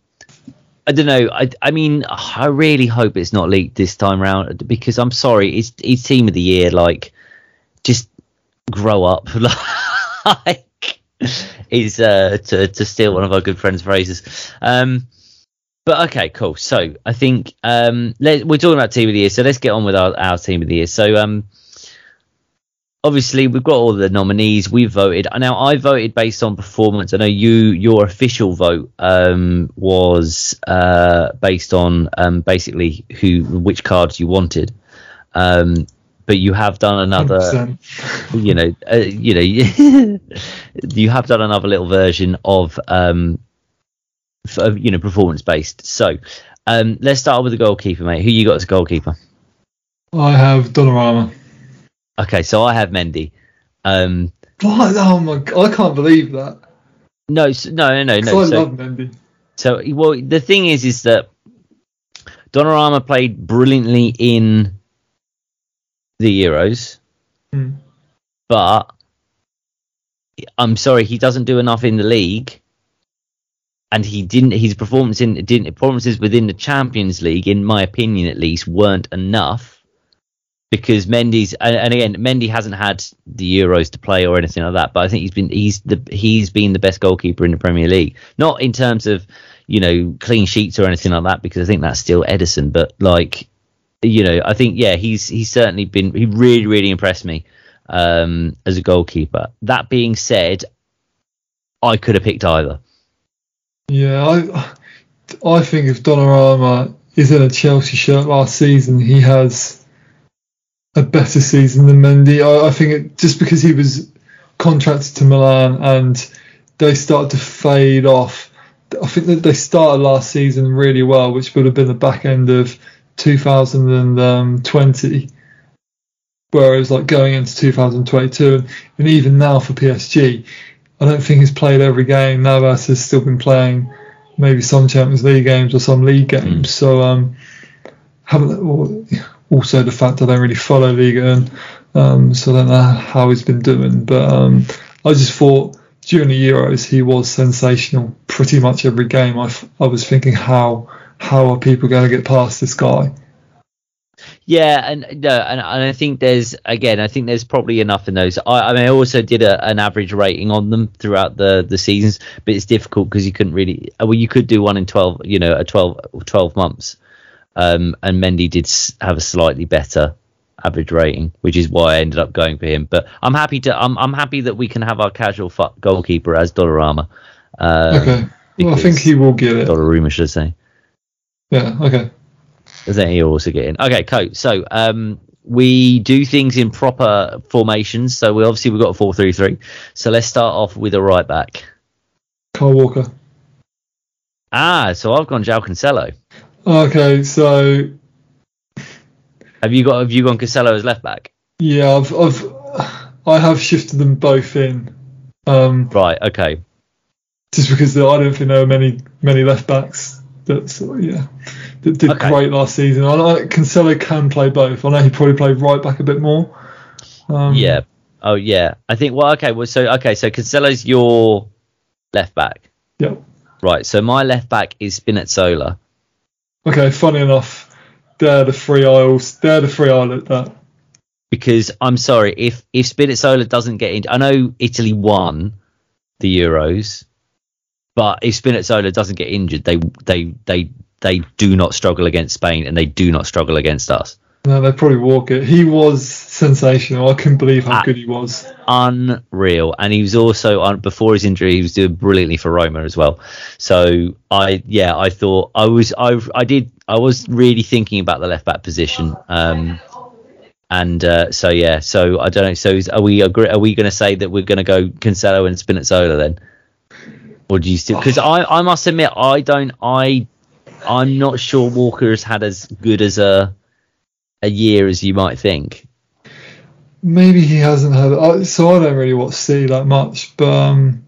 S1: I don't know. I, I mean, I really hope it's not leaked this time around because I'm sorry, it's it's team of the year. Like, just grow up. like, is uh, to to steal one of our good friends' phrases. Um, but okay, cool. So I think um, let, we're talking about team of the year. So let's get on with our, our team of the year. So um, obviously we've got all the nominees we voted now i voted based on performance i know you your official vote um, was uh, based on um, basically who which cards you wanted um, but you have done another 100%. you know uh, you know you have done another little version of um of, you know performance based so um, let's start with the goalkeeper mate who you got as a goalkeeper
S2: i have Donnarumma
S1: Okay, so I have Mendy. Um,
S2: what? Oh my! God, I can't believe that.
S1: No, no, no, no. no.
S2: I so, love Mendy.
S1: So, well, the thing is, is that Donnarumma played brilliantly in the Euros,
S2: mm.
S1: but I'm sorry, he doesn't do enough in the league, and he didn't. His performance in didn't performances within the Champions League, in my opinion, at least, weren't enough because Mendy's and again Mendy hasn't had the Euros to play or anything like that, but I think he's been he's the he's been the best goalkeeper in the Premier League. Not in terms of you know clean sheets or anything like that, because I think that's still Ederson, But like you know, I think yeah, he's he's certainly been he really really impressed me um, as a goalkeeper. That being said, I could have picked either.
S2: Yeah, I I think if Donnarumma is in a Chelsea shirt last season, he has a better season than Mendy. I, I think it, just because he was contracted to Milan and they started to fade off. I think that they started last season really well, which would have been the back end of 2020. Whereas, like going into 2022, and, and even now for PSG, I don't think he's played every game. Navas has still been playing maybe some Champions League games or some league games. Mm. So, um, haven't also the fact I don't really follow Liga, um, so I don't know how he's been doing. But um, I just thought during the Euros he was sensational. Pretty much every game, I, f- I was thinking how how are people going to get past this guy?
S1: Yeah, and no, and, and I think there's again, I think there's probably enough in those. I, I mean, I also did a, an average rating on them throughout the the seasons, but it's difficult because you couldn't really. Well, you could do one in twelve, you know, a 12, 12 months um, and Mendy did have a slightly better average rating, which is why I ended up going for him. But I'm happy to. I'm I'm happy that we can have our casual fu- goalkeeper as Dollarama. Um,
S2: Okay. Well, I think he will get it.
S1: Dollaruma, should I say?
S2: Yeah. Okay.
S1: Does that he also get in? Okay, cool. So um, we do things in proper formations. So we obviously we've got a four three three. So let's start off with a right back.
S2: Kyle Walker.
S1: Ah, so I've gone João Cancelo.
S2: Okay. So
S1: Have you got have you gone Cancelo as left back?
S2: yeah, I've I've I have shifted them both in. Um,
S1: Right. Okay.
S2: just because I don't think there are many many left backs that sort of, yeah that did
S1: Okay.
S2: great last season. I know Cancelo can play both. I know he probably played right back a bit more. Um,
S1: Yeah. Oh yeah. I think. Well, okay. Well, so okay. So Cancelo's your left back.
S2: Yeah.
S1: Right. So my left back is Spinazzola.
S2: Okay. Funny enough, they're the three aisles. They're the three I looked at.
S1: because I'm sorry if if Spinazzola doesn't get in. I know Italy won the Euros, but if Spinazzola doesn't get injured, they they they they do not struggle against Spain and they do not struggle against us.
S2: No, they probably walk it. He was sensational. I couldn't believe how
S1: Ah.
S2: good he was.
S1: Unreal, and he was also on before his injury. He was doing brilliantly for Roma as well. So I yeah, I thought I was I I did I was really thinking about the left back position. Um, and uh, so yeah, so I don't know. So is, are we agree, are we going to say that we're going to go Cancelo and Spinazzola then, or do you still? Because I I must admit I don't I I'm not sure Walker has had as good as a a year as you might think.
S2: Maybe he hasn't had. So I don't really watch City that much, but um,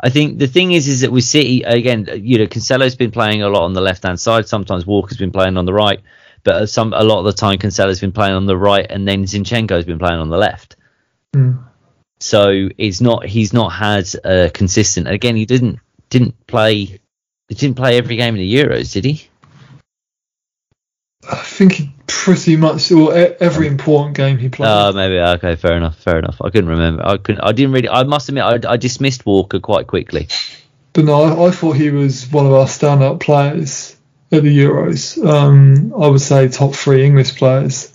S1: I think the thing is, is that with City again, you know, Cancelo's been playing a lot on the left hand side. Sometimes Walker's been playing on the right, but some a lot of the time Cancelo's been playing on the right, and then Zinchenko's been playing on the left.
S2: hmm.
S1: So it's not he's not had a consistent. Again, he didn't didn't play. He didn't play every game in the Euros, did he?
S2: I think he pretty much or every important game he played.
S1: Oh, maybe. Okay, fair enough. Fair enough. I couldn't remember. I couldn't. I didn't really. I must admit, I, I dismissed Walker quite quickly.
S2: But no, I, I thought he was one of our standout players at the Euros. Um, I would say top three English players.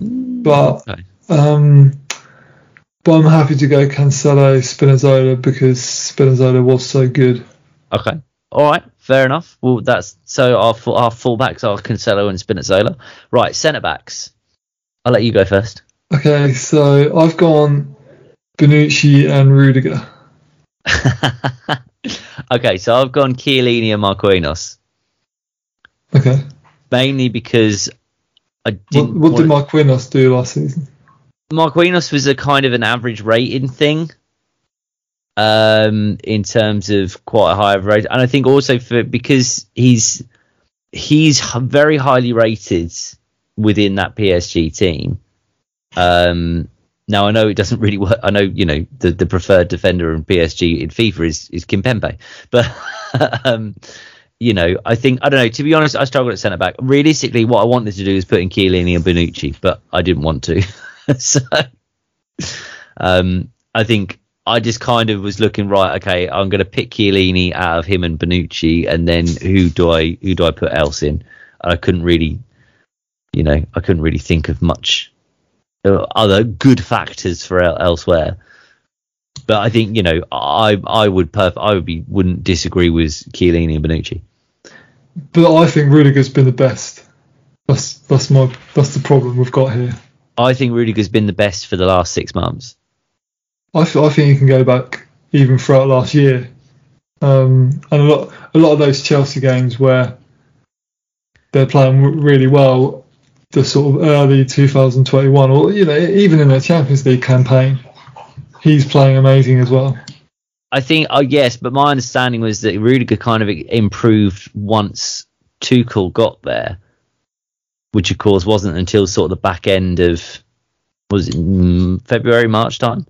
S2: But
S1: Okay.
S2: um, but I'm happy to go Cancelo, Spinazzola because Spinazzola was so good.
S1: Okay. All right. Fair enough. Well, that's so our full, our fullbacks are Cancelo and Spinazzola. Right. Centre backs. I'll let you go first.
S2: Okay, so I've gone Bonucci and Rudiger.
S1: okay. So I've gone Chiellini and Marquinhos
S2: Okay,
S1: mainly because I
S2: what,
S1: didn't.
S2: what did Marquinhos do last season?
S1: Marquinhos was a kind of an average rating thing. Um, in terms of quite a high rate, and I think also for because he's he's very highly rated within that PSG team. Um, now I know it doesn't really work. I know you know the, the preferred defender in PSG in FIFA is is Kimpembe, but um, you know I think I don't know. To be honest, I struggled at centre back. Realistically, what I wanted to do is put in Chiellini and Bonucci, but I didn't want to. so um, I think I just kind of was looking right. Okay, I'm going to pick Chiellini out of him and Bonucci, and then who do I who do I put else in? And I couldn't really, you know, I couldn't really think of much uh, other good factors for elsewhere. But I think you know I I would perf- I would be wouldn't disagree with Chiellini and Bonucci.
S2: But I think Rudiger's been the best. That's that's my that's the problem we've got here.
S1: I think Rudiger's been the best for the last six months.
S2: I, th- I think you can go back even throughout last year, um, and a lot a lot of those Chelsea games where they're playing really well, the sort of early 2021, or you know even in the Champions League campaign, he's playing amazing as well.
S1: I think, oh yes, but my understanding was that Rudiger kind of improved once Tuchel got there, which of course wasn't until sort of the back end of was it mm, February March time.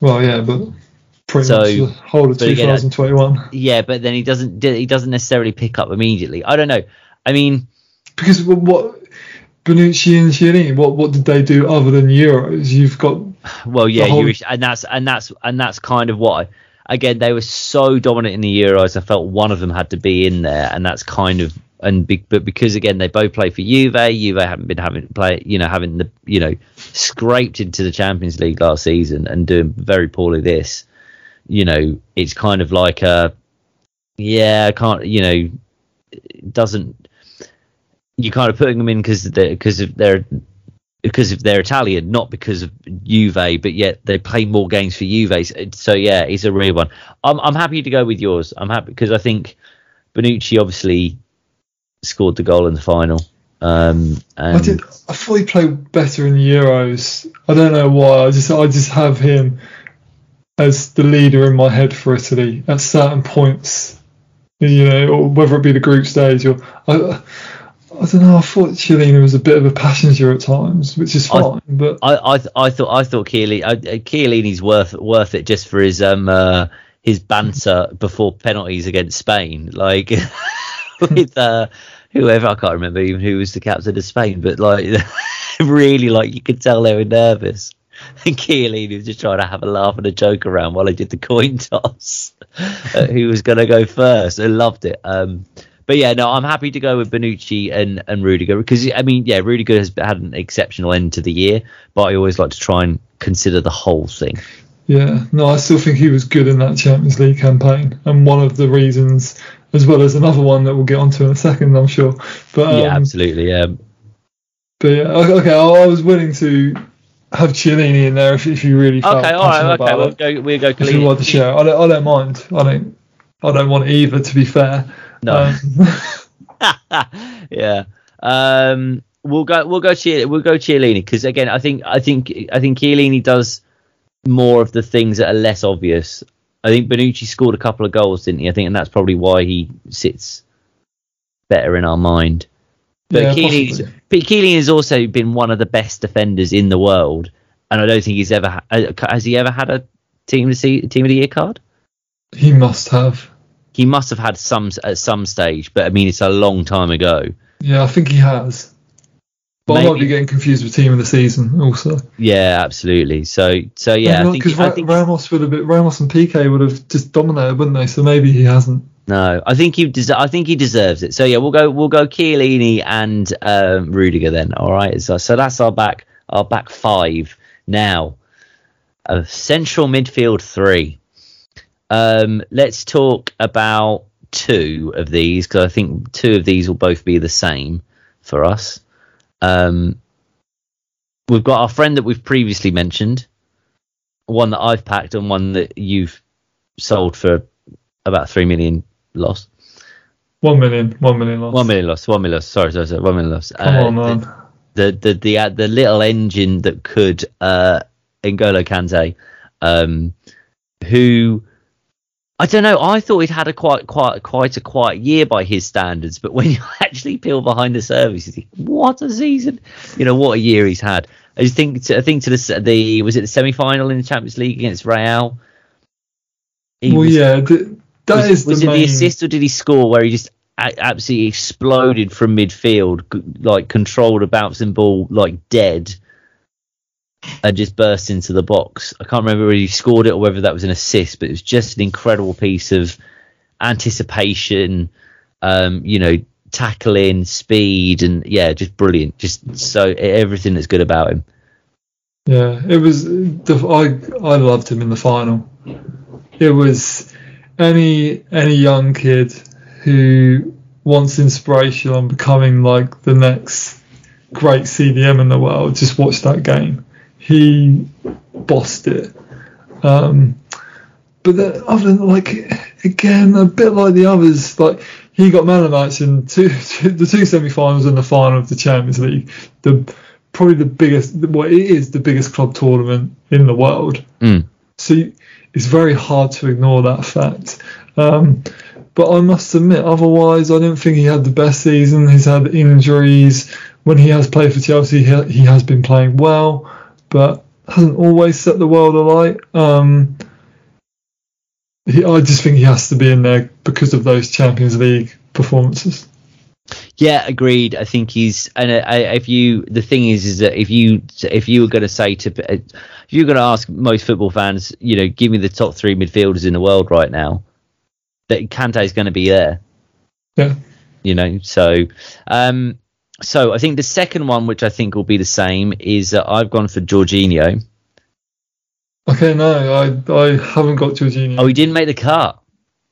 S2: Well, yeah, but pretty
S1: So,
S2: much the whole of
S1: but again, I-
S2: 2021.
S1: Yeah, but then he doesn't he doesn't necessarily pick up immediately. I don't know. I mean,
S2: Because what, what Bonucci and Chiellini, what what did they do other than Euros? You've got
S1: well, yeah,
S2: whole-
S1: and that's and that's and that's kind of what. I, again, they were so dominant in the Euros. I felt one of them had to be in there, and that's kind of and be, but because again they both play for Juve, Juve haven't been having play, you know, having the you know scraped into the Champions League last season and doing very poorly this. You know, it's kind of like a yeah, I can't you know, it doesn't you're kind of putting them in because because of their because if they're Italian, not because of Juve, but yet they play more games for Juve. So yeah, it's a real one. I'm I'm happy to go with yours. I'm happy because I think Bonucci obviously scored the goal in the final. Um,
S2: I did. I thought he played better in Euros. I don't know why. I just I just have him as the leader in my head for Italy at certain points. You know, or whether it be the group stage or. I, I don't know. I thought Chiellini was a bit of a passenger at times, which is fine. I, but
S1: I, I, I thought I thought Chiellini, uh, Chiellini's worth worth it just for his um uh, his banter before penalties against Spain, like with uh, whoever I can't remember even who was the captain of Spain, but like really like you could tell they were nervous. And Chiellini was just trying to have a laugh and a joke around while I did the coin toss. uh, who was going to go first? I loved it. Um, but yeah, no, I'm happy to go with Bonucci and and Rudiger because I mean, yeah, Rudiger has had an exceptional end to the year, but I always like to try and consider the whole thing.
S2: Yeah, no, I still think he was good in that Champions League campaign, and one of the reasons, as well as another one that we'll get onto in a second, I'm sure. But um,
S1: yeah, absolutely, yeah.
S2: But yeah, okay, I was willing to have Chiellini in there if, if you really felt
S1: okay, all right, okay, we'll go, we'll go.
S2: If you want to share, I don't, I don't mind. I don't, I don't want either. To be fair,
S1: no. Um, yeah. Um, we'll go. We'll go. Chiellini, we'll go Chiellini because again, I think. I think. I think Chiellini does more of the things that are less obvious. I think Bonucci scored a couple of goals, didn't he? I think, and that's probably why he sits better in our mind. But yeah, Chiellini has also been one of the best defenders in the world, and I don't think he's ever ha- uh, has he ever had a team of the team of the year card.
S2: He must have
S1: he must have had some at some stage, but I mean it's a long time ago.
S2: Yeah, I think he has. But Maybe. I might be getting confused with team of the season also.
S1: Yeah, absolutely. So so yeah,
S2: because Ra- Ramos would have been, Ramos and Piqué would have just dominated, wouldn't they? So maybe he hasn't.
S1: No, I think he des- I think he deserves it. So yeah, we'll go we'll go Chiellini and um, Rudiger then. All right. So so that's our back our back five now. A central midfield three. Um, let's talk about two of these because I think two of these will both be the same for us. Um, we've got our friend that we've previously mentioned, one that I've packed, and one that you've sold for about three million loss.
S2: One million, one million loss.
S1: One million loss. One million loss. Sorry, sorry, sorry. One million loss.
S2: Come uh, on, man.
S1: The the the uh, the little engine that could uh, N'Golo Kante, um, who I don't know. I thought he'd had a quite, quite, quite a quiet year by his standards, but when you actually peel behind the surface, you think, what a season! You know what a year he's had. I think, to, I think to the the was it the semi final in the Champions League against Real.
S2: He well, was, yeah, that
S1: was,
S2: is
S1: was
S2: the
S1: it
S2: main...
S1: the assist or did he score where he just absolutely exploded from midfield, like controlled a bouncing ball like dead? And just burst into the box. I can't remember whether he scored it or whether that was an assist, but it was just an incredible piece of anticipation, um, you know, tackling, speed, and yeah, just brilliant. Just so everything that's good about him.
S2: Yeah, it was. I I loved him in the final. It was any any young kid who wants inspiration on becoming like the next great CDM in the world. Just watch that game he bossed it. Um, but the, other than like again, a bit like the others, like he got man of the match in two, two, the two semi-finals and the final of the Champions League. The probably the biggest, well, it is the biggest club tournament in the world.
S1: Mm.
S2: So it's very hard to ignore that fact. Um, but I must admit, otherwise, I don't think he had the best season. He's had injuries. When he has played for Chelsea, he, he has been playing well but hasn't always set the world alight. Um, he, I just think he has to be in there because of those Champions League performances.
S1: Yeah, agreed. I think he's and I, if you the thing is is that if you if you were going to say to if you're going to ask most football fans, you know, give me the top three midfielders in the world right now, that Kante is going to be there.
S2: Yeah.
S1: You know, so um, so I think the second one, which I think will be the same, is uh, I've gone for Jorginho.
S2: Okay, no, I I haven't got Jorginho.
S1: Oh, he didn't make the cut.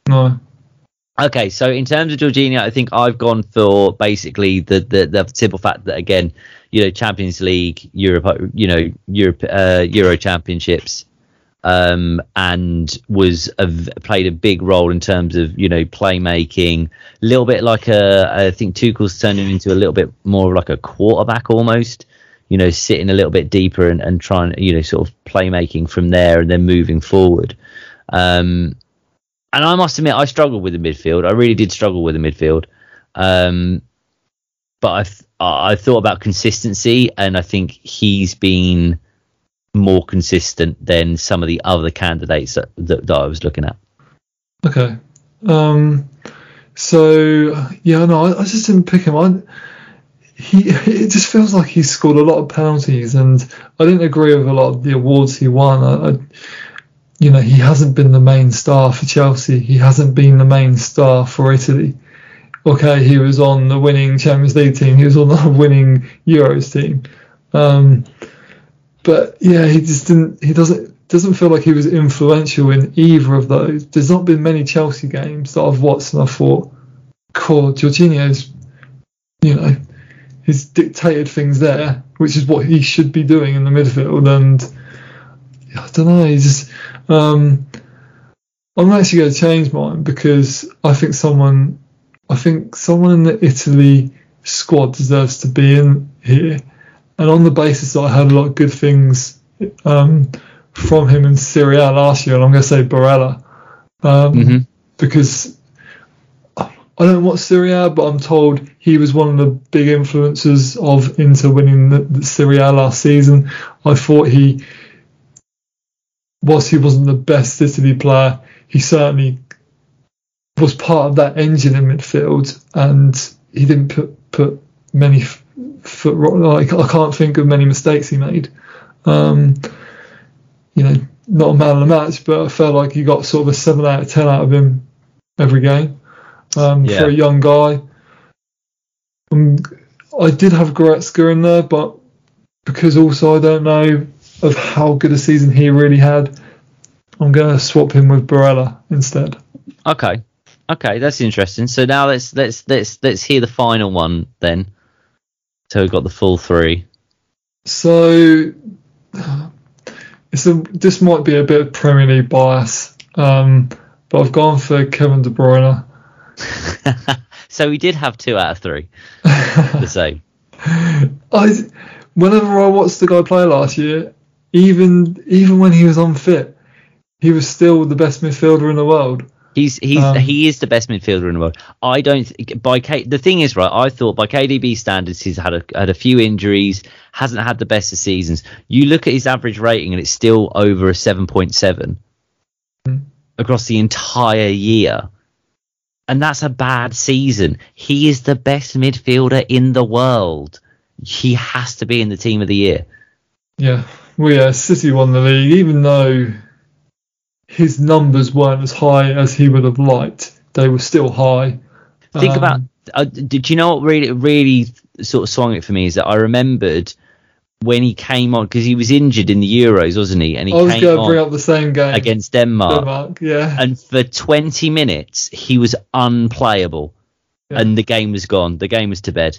S2: No.
S1: Okay, so in terms of Jorginho, I think I've gone for basically the the, the simple fact that again, you know, Champions League, Europe, you know, Europe, uh, Euro Championships, um, and was a, played a big role in terms of you know playmaking. A little bit like a, I think Tuchel's turning into a little bit more like a quarterback almost. You know, sitting a little bit deeper and, and trying, you know, sort of playmaking from there and then moving forward. Um, and I must admit, I struggled with the midfield. I really did struggle with the midfield. Um, but I, th- I thought about consistency, and I think he's been more consistent than some of the other candidates that, that, that I was looking at.
S2: Okay. Um, so yeah, no, I, I, just didn't pick him. I, he it just feels like he scored a lot of penalties, and I didn't agree with a lot of the awards he won. I, I, you know, he hasn't been the main star for Chelsea. He hasn't been the main star for Italy. Okay, he was on the winning Champions League team. He was on the winning Euros team. Um, but yeah, he just didn't. He doesn't doesn't feel like he was influential in either of those. There's not been many Chelsea games that I've watched and I thought, cool, Jorginho's, you know, he's dictated things there, which is what he should be doing in the midfield. And I don't know, he's just. Um, I'm actually going to change mine because I think someone, I think someone in the Italy squad deserves to be in here and on the basis that I heard a lot of good things um, from him in Serie A last year, and I'm going to say Barella um, mm-hmm. because I don't watch Serie A, but I'm told he was one of the big influences of Inter winning the, the Serie A last season. I thought he, whilst he wasn't the best Italy player, he certainly was part of that engine in midfield, and he didn't put put many foot like I can't think of many mistakes he made. Um, you know, not a man of the match, but I felt like he got sort of a seven out of ten out of him every game um, yeah. for a young guy. Um, I did have Goretzka in there, but because also I don't know of how good a season he really had, I'm going to swap him with Barella instead.
S1: Okay, okay, that's interesting. So now let's let's let's let's hear the final one then. So we got the full three.
S2: So it's a, this might be a bit of Premier League bias, um, but I've gone for Kevin De Bruyne.
S1: so we did have two out of three. the same.
S2: I, whenever I watched the guy play last year, even even when he was unfit, he was still the best midfielder in the world.
S1: He's he's um, he is the best midfielder in the world. I don't by K, the thing is right. I thought by KDB standards, he's had a had a few injuries, hasn't had the best of seasons. You look at his average rating, and it's still over a seven point seven mm. across the entire year, and that's a bad season. He is the best midfielder in the world. He has to be in the team of the year.
S2: Yeah, well, yeah, City won the league, even though his numbers weren't as high as he would have liked. They were still high.
S1: Think um, about. Uh, did you know what really really sort of swung it for me is that I remembered when he came on because he was injured in the Euros, wasn't he? And he
S2: I was going to bring up the same game
S1: against Denmark.
S2: Denmark, yeah.
S1: And for 20 minutes, he was unplayable, yeah. and the game was gone. The game was to bed.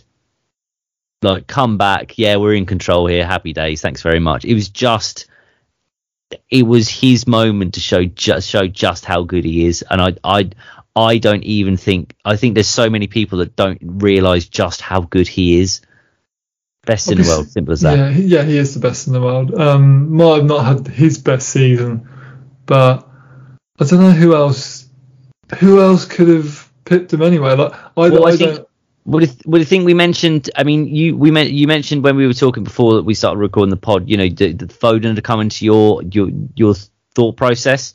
S1: Like, come back, yeah, we're in control here. Happy days, thanks very much. It was just it was his moment to show just show just how good he is, and I I I don't even think I think there's so many people that don't realize just how good he is. Best in the world, simple as that.
S2: Yeah, yeah, he is the best in the world. Um, might have not had his best season, but I don't know who else. Who else could have picked him anyway? Like I, well, I, I think, don't.
S1: Well, the, well, the thing we mentioned, I mean, you we you mentioned when we were talking before that we started recording the pod, you know, the, the Foden to come into your your your thought process.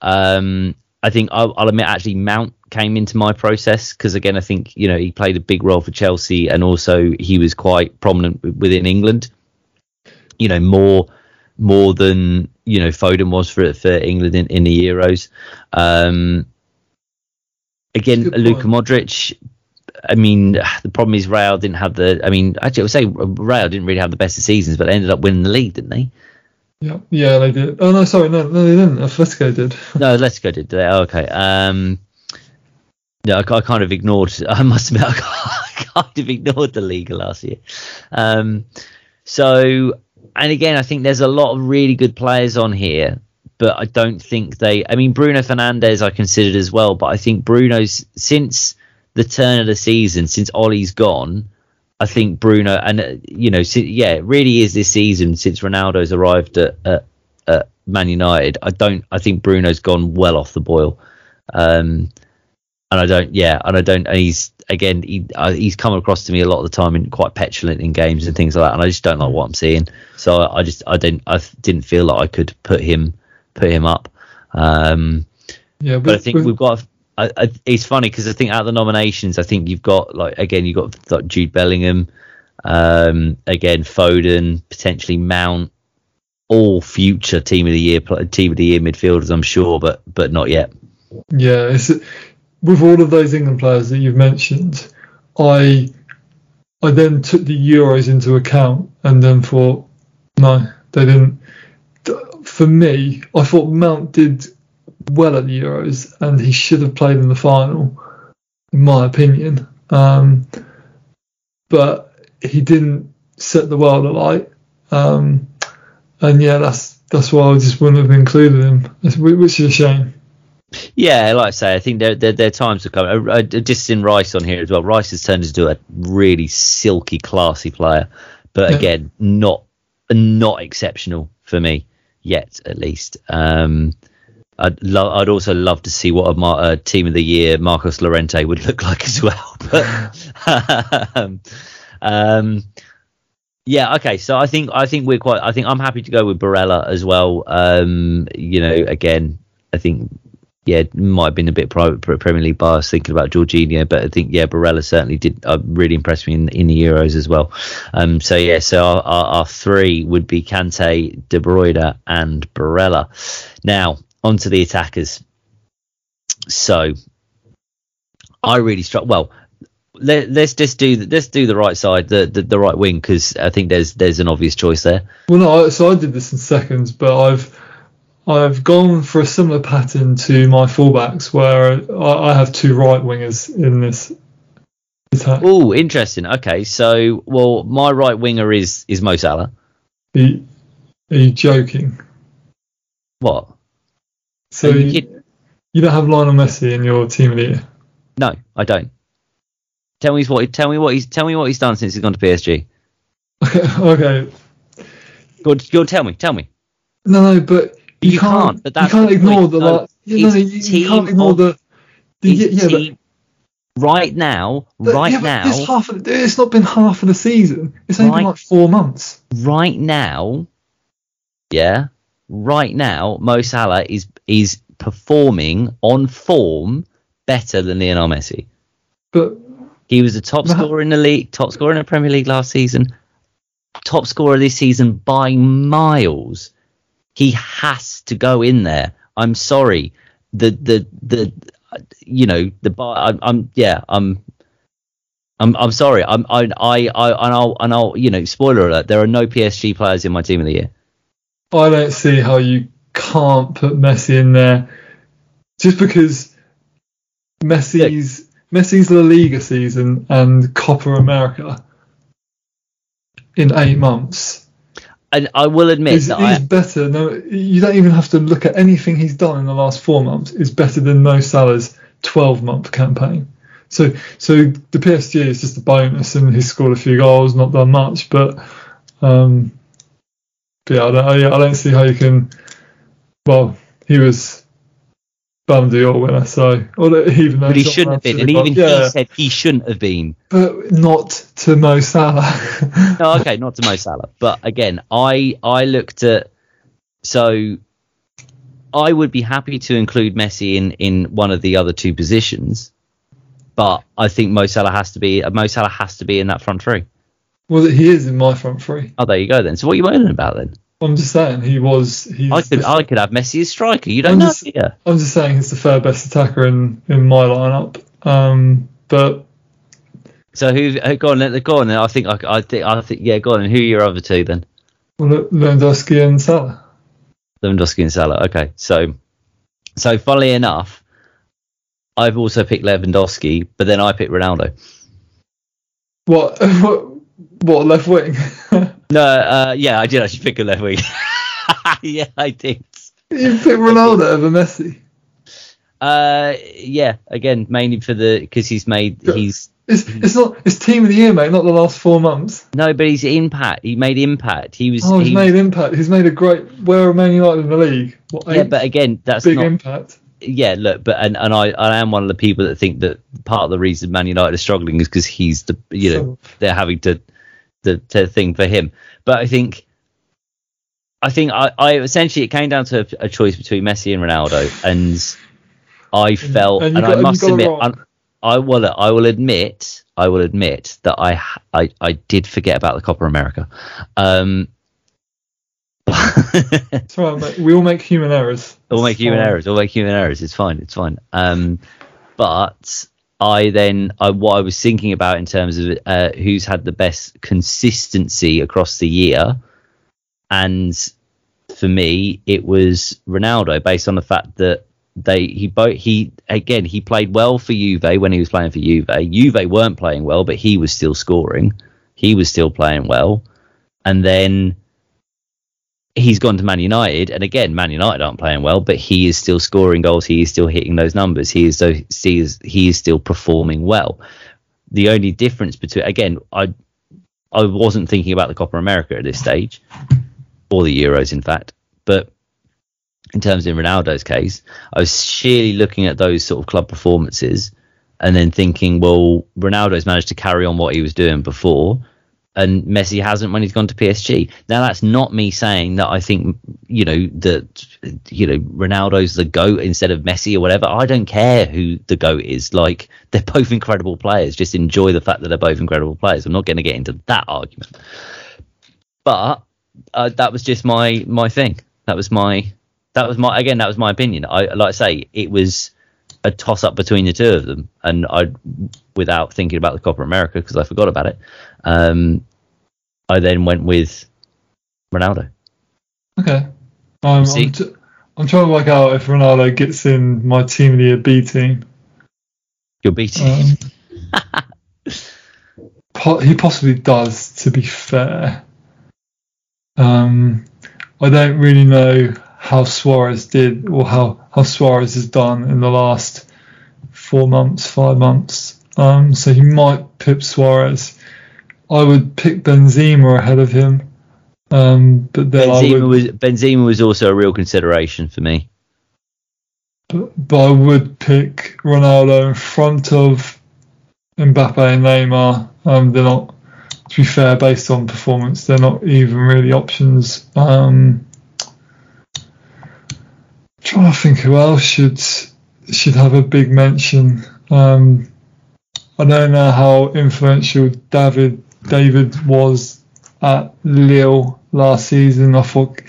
S1: Um, I think I'll, I'll, admit actually Mount came into my process because again I think you know he played a big role for Chelsea and also he was quite prominent within England. You know more more than you know Foden was for for England in, in the Euros. Um, again, Luka Modric I mean, the problem is Real didn't have the. I mean, actually, I would say Real didn't really have the best of seasons, but they ended up winning the league, didn't they?
S2: Yeah, yeah, they did. Oh no, sorry, no, no, they didn't. Atletico did.
S1: No, Atletico did. They? Oh, okay. Um, no, I, I, kind of ignored. I must admit, I kind of ignored the league last year. Um, so, and again, I think there's a lot of really good players on here, but I don't think they. I mean, Bruno Fernandes I considered as well, but I think Bruno's since the turn of the season, since Ole's gone, I think Bruno and uh, you know, yeah, it really is this season since Ronaldo's arrived at, at, at Man United. I don't. I think Bruno's gone well off the boil. Um, and I don't, yeah, and I don't. And he's again, he uh, he's come across to me a lot of the time and quite petulant in games and things like that, and I just don't like what I'm seeing. So I, I just, I didn't, I didn't feel like I could put him, put him up. Um, yeah, but, I think we've got. I, I, it's funny because I think out of the nominations, I think you've got like again, you've got like Jude Bellingham, um, again Foden, potentially Mount, all future team of the year, team of the year midfielders, I'm sure, but but not yet.
S2: Yeah, with all of those England players that you've mentioned, I I then took the Euros into account and then thought, no, they didn't. For me, I thought Mount did well at the Euros and he should have played in the final, in my opinion. Um, but he didn't set the world alight. Um, and yeah, that's that's why I just wouldn't have included him, which is a shame.
S1: Yeah, like I say, I think there there, there are times to come. I, uh, just in Rice on here as well. Rice has turned into a really silky, classy player, but yeah. again, not not exceptional for me yet, at least. Um, I'd lo- I'd also love to see what a, a, team of the year Marcos Llorente would look like as well. But um, um, yeah, okay. So I think I think we're quite. I think I'm happy to go with Barella as well. Um, you know, again, I think yeah, might have been a bit Premier League bias thinking about Jorginho, but I think yeah, Barella certainly did uh, really impress me in, in the Euros as well. Um, so yeah, so our, our, our, three would be Kante, De Bruyne, and Barella. Now on to the attackers. So I really struck well. Let, us just do the, let's do the right side, the the, the right wing, because I think there's there's an obvious choice there.
S2: Well, no, so I did this in seconds, but I've I've gone for a similar pattern to my fullbacks, where I, have two right wingers in this
S1: attack. Oh, interesting. Okay, so well, my right winger is is Mo Salah.
S2: Are you, are you joking?
S1: What?
S2: So you, you, don't have Lionel Messi in your team of the year?
S1: No, I don't. Tell me what. Tell me what he's. Tell me what he's done since he's gone to PSG.
S2: Okay. Okay.
S1: Go, go. Tell me. Tell me.
S2: No, no, but you, you can't, can't, but that's you can't ignore the like, you, you, you can't ignore the,
S1: the yeah, but, right now, right yeah, now,
S2: it's half. Of, it's not been half of the season. It's only right, been like four months.
S1: Right now, yeah, right now, Mo Salah is is performing on form better than Lionel Messi.
S2: But
S1: he was the top scorer in the league, top scorer in the Premier League last season, top scorer this season by miles. He has to go in there. I'm sorry. The the the you know the bar. I'm, I'm yeah. I'm I'm I'm sorry. I'm I I I and I'll and I'll you know spoiler alert. There are no PSG players in my team of the year.
S2: I don't see how you can't put Messi in there just because Messi's Messi's La Liga season and Copa America in eight months
S1: and I will admit
S2: he's,
S1: that
S2: he's
S1: I,
S2: better. No, you don't even have to look at anything he's done in the last four months. Is better than Mo Salah's twelve-month campaign. So, so the PSG is just a bonus, and he's scored a few goals, not done much, but, um, but yeah, I don't, I, I don't see how you can. Well, he was Ballon d'Or winner. So, even
S1: though but he shouldn't have been, and even yeah. he said he shouldn't have been.
S2: But not to Mo Salah.
S1: no, okay, not to Mo Salah. But again, I I looked at so I would be happy to include Messi in in one of the other two positions, but I think Mo Salah has to be Mo Salah has to be in that front three.
S2: Well, he is in my front three.
S1: Oh, there you go then. So what are you moaning about then?
S2: I'm just saying he was.
S1: I could I could have Messi as striker. You don't I'm know. Just, yeah.
S2: I'm just saying he's the third best attacker in in my lineup. Um, but
S1: So who? Go on, let go on. Then I think I, I think I think yeah. Go on. And who are your other two then?
S2: Well, Lewandowski and Salah.
S1: Lewandowski and Salah. Okay, so so funnily enough, I've also picked Lewandowski, but then I picked Ronaldo.
S2: What? What? What left wing?
S1: No, uh, yeah, I did actually pick a left wing. yeah, I did.
S2: you picked Ronaldo over Messi.
S1: Uh, yeah, again, mainly for the because he's made he's
S2: It's it's not it's team of the year, mate. Not the last four months.
S1: no, but he's impact. He made impact. He was.
S2: Oh, he's
S1: he-
S2: made impact. He's made a great. Where are Man United in the league? What,
S1: yeah,
S2: eight?
S1: but again, that's
S2: big
S1: not.
S2: impact.
S1: yeah, look, but and, and I, I am one of the people that think that part of the reason Man United are struggling is because he's the you know
S2: So-
S1: they're having to the to thing for him. But I think I think I, I essentially it came down to a, a choice between Messi and Ronaldo, and I felt
S2: and
S1: and,
S2: you got-
S1: I must admit. I, I will I will admit I will admit that I I, I did forget about the Copa America. Um,
S2: It's right, mate. We all make human errors.
S1: We'll make human
S2: fine.
S1: errors. We'll make human errors. It's fine. It's fine. Um, but I then I, what I was thinking about in terms of uh, who's had the best consistency across the year, and for me it was Ronaldo, based on the fact that they he both he again he played well for Juve when he was playing for Juve. Juve weren't playing well, but he was still scoring. He was still playing well, and then he's gone to Man United, and again, Man United aren't playing well, but he is still scoring goals. He is still hitting those numbers. He is so he is he is still performing well. The only difference between again, I I wasn't thinking about the Copa America at this stage, or the Euros, in fact, but in terms of Ronaldo's case, I was sheerly looking at those sort of club performances and then thinking, well, Ronaldo's managed to carry on what he was doing before, and Messi hasn't when he's gone to PSG. Now, that's not me saying that I think, you know, that, you know, Ronaldo's the GOAT instead of Messi or whatever. I don't care who the GOAT is. Like, they're both incredible players. Just enjoy the fact that they're both incredible players. I'm not going to get into that argument. But uh, that was just my my thing. That was my that was my again that was my opinion. I like I say it was a toss up between the two of them, and I without thinking about the Copa America because I forgot about it. Um, I then went with Ronaldo.
S2: Okay. Um? I'm, t- I'm trying to work out if Ronaldo gets in my team of the year B team.
S1: You're beating.
S2: Um, po- he possibly does, to be fair. Um, I don't really know how Suarez did or how, how Suarez has done in the last four months, five months. Um, so he might pip Suarez. I would pick Benzema ahead of him. Um, but then
S1: Benzema
S2: would,
S1: was Benzema was also a real consideration for me.
S2: but, but I would pick Ronaldo in front of Mbappe and Neymar. Um, they're not, to be fair, based on performance, they're not even really options. Um, trying to think who else should should have a big mention. Um, I don't know how influential David David was at Lille last season. I thought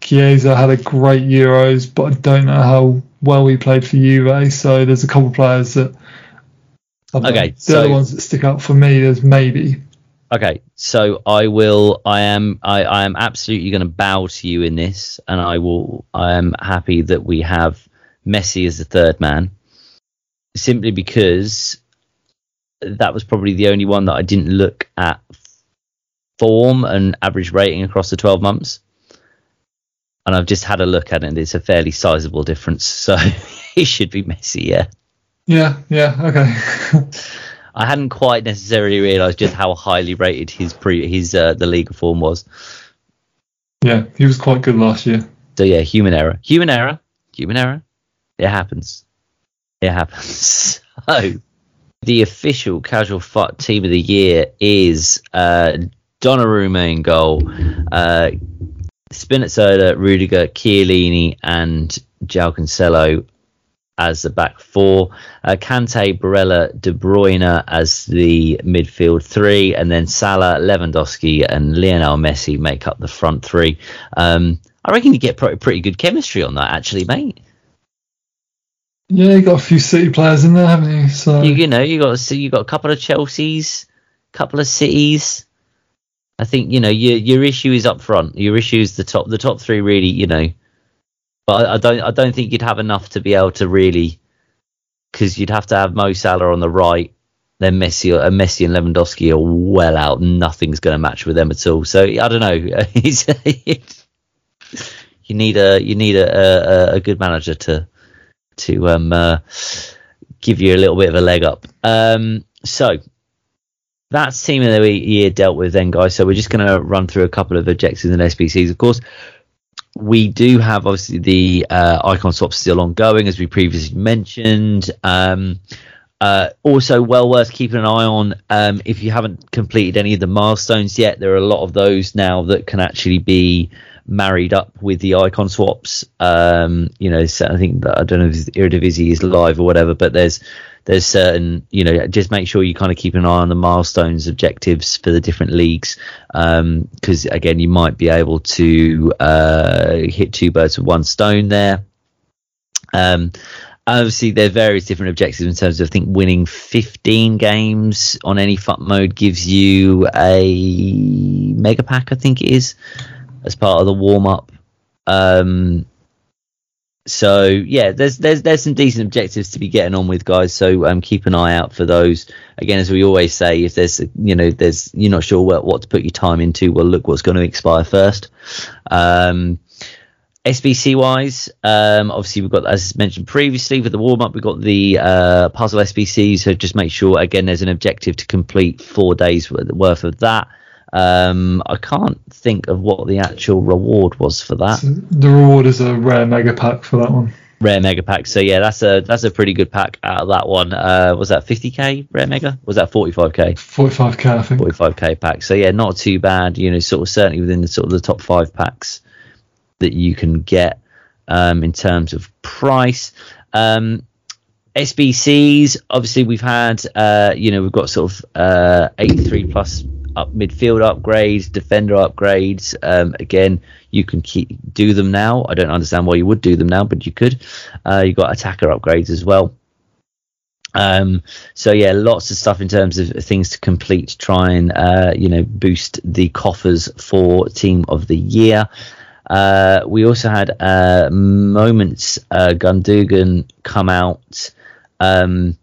S2: Chiesa had a great Euros, but I don't know how well he played for Juve. So there's a couple of players that know,
S1: Okay, so-
S2: the ones that stick out for me as maybe.
S1: Okay, so I will. I am. I, I am absolutely going to bow to you in this, and I will. I am happy that we have Messi as the third man, simply because that was probably the only one that I didn't look at form and average rating across the twelve months, and I've just had a look at it, and it's a fairly sizable difference. So he should be Messi, yeah.
S2: Yeah, yeah, okay.
S1: I hadn't quite necessarily realised just how highly rated his pre his uh, the league form was.
S2: yeah, he was quite good last year.
S1: So yeah, human error, human error, human error. It happens. It happens. So the official casual FUT team of the year is uh, Donnarumma in goal, uh, Spinazzola, Rudiger, Chiellini, and João Cancelo as the back four. Uh, Kante, Barella, De Bruyne as the midfield three, and then Salah, Lewandowski, and Lionel Messi make up the front three. Um, I reckon you get pretty, pretty good chemistry on that, actually, mate.
S2: Yeah, you got a few City players in there, haven't you? So
S1: You, you know, you got you got a couple of Chelseas, couple of cities. I think you know your your issue is up front. Your issue is the top the top three really. You know, but I, I don't I don't think you'd have enough to be able to really because you'd have to have Mo Salah on the right. Then Messi, uh, Messi and Lewandowski are well out. Nothing's going to match with them at all. So I don't know. You need a you need a, a, a good manager to to um, uh, give you a little bit of a leg up. Um, so that's team of the year dealt with then, guys. So we're just going to run through a couple of objectives and SBCs. Of course, we do have obviously the uh, icon swap still ongoing, as we previously mentioned. Um, uh, also, well worth keeping an eye on um, if you haven't completed any of the milestones yet. There are a lot of those now that can actually be married up with the icon swaps. Um, you know, so I think that, I don't know if Eredivisie is live or whatever, but there's there's certain you know just make sure you kind of keep an eye on the milestones objectives for the different leagues because um, again you might be able to uh, hit two birds with one stone there. Um, obviously there are various different objectives in terms of I think winning 15 games on any FUT mode gives you a mega pack I think it is as part of the warm up um, so yeah there's there's there's some decent objectives to be getting on with guys so um, keep an eye out for those again as we always say if there's you know there's you're not sure what, what to put your time into well look what's going to expire first um, SBC wise, um, obviously we've got, as mentioned previously, with the warm up, we've got the uh, puzzle SBCs. So just make sure, again, there's an objective to complete four days worth of that. Um, I can't think of what the actual reward was for that.
S2: The reward is a rare mega pack for that one.
S1: Rare mega pack. So yeah, that's a that's a pretty good pack out of that one. Uh, was that 50k rare mega? Was that 45k?
S2: 45k, I think.
S1: 45k pack. So yeah, not too bad. You know, sort of certainly within the sort of the top five packs that you can get um, in terms of price. Um, SBCs, obviously, we've had, uh, you know, we've got sort of uh, 83 plus up midfield upgrades, defender upgrades. Um, again, you can keep do them now. I don't understand why you would do them now, but you could. Uh, you've got attacker upgrades as well. Um, so yeah, lots of stuff in terms of things to complete try and uh, you know boost the coffers for team of the year. Uh, we also had uh, moments uh, Gundogan come out. Um,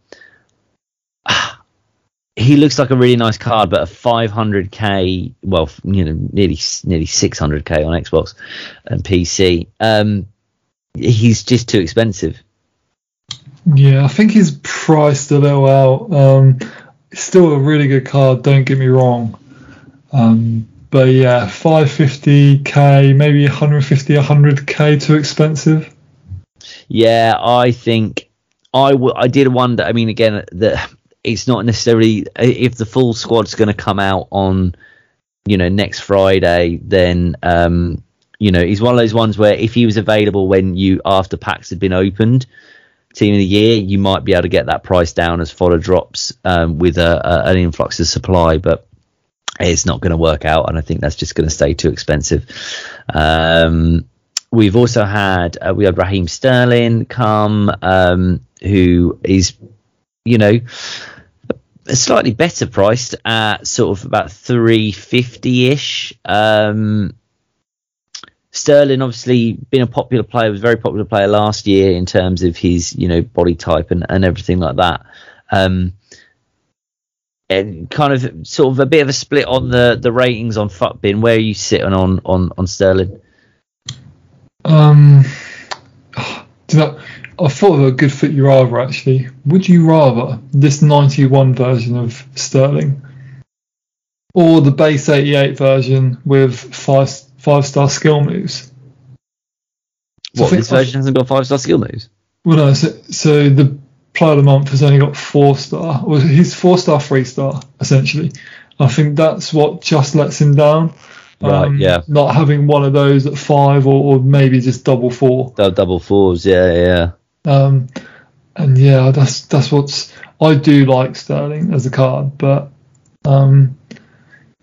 S1: he looks like a really nice card, but a 500k, well, you know, nearly nearly 600k on Xbox and PC. Um, he's just too expensive.
S2: Yeah, I think he's priced a little out. Um, still a really good card. Don't get me wrong. Um, but yeah, 550k, maybe 150, 100k too expensive.
S1: Yeah, I think I, w- I did wonder. I mean, again, that it's not necessarily if the full squad's going to come out on, you know, next Friday, then um, you know, he's one of those ones where if he was available when you after packs had been opened, team of the year, you might be able to get that price down as fodder drops um, with a, a, an influx of supply, but it's not going to work out, and I think that's just going to stay too expensive. Um, we've also had uh, we had Raheem Sterling come, um, who is, you know, slightly better priced at sort of about three fifty ish. Um, Sterling obviously been a popular player, was a very popular player last year in terms of his you know body type and, and everything like that. Um, and kind of sort of a bit of a split on the the ratings on Futbin. Where are you sitting on on on Sterling?
S2: Um, know, I thought of a good fit you rather actually. Would you rather this 91 version of Sterling or the base 88 version with five five star skill moves?
S1: So what this version hasn't got five star skill moves?
S2: Well, no. So, so the player of the month has only got four star. Well, he's four star, three star essentially. I think that's what just lets him down.
S1: Right. Um, yeah.
S2: Not having one of those at five or, or maybe just double four.
S1: Double fours. Yeah. Yeah.
S2: Um, and yeah, that's that's what's I do like Sterling as a card, but um,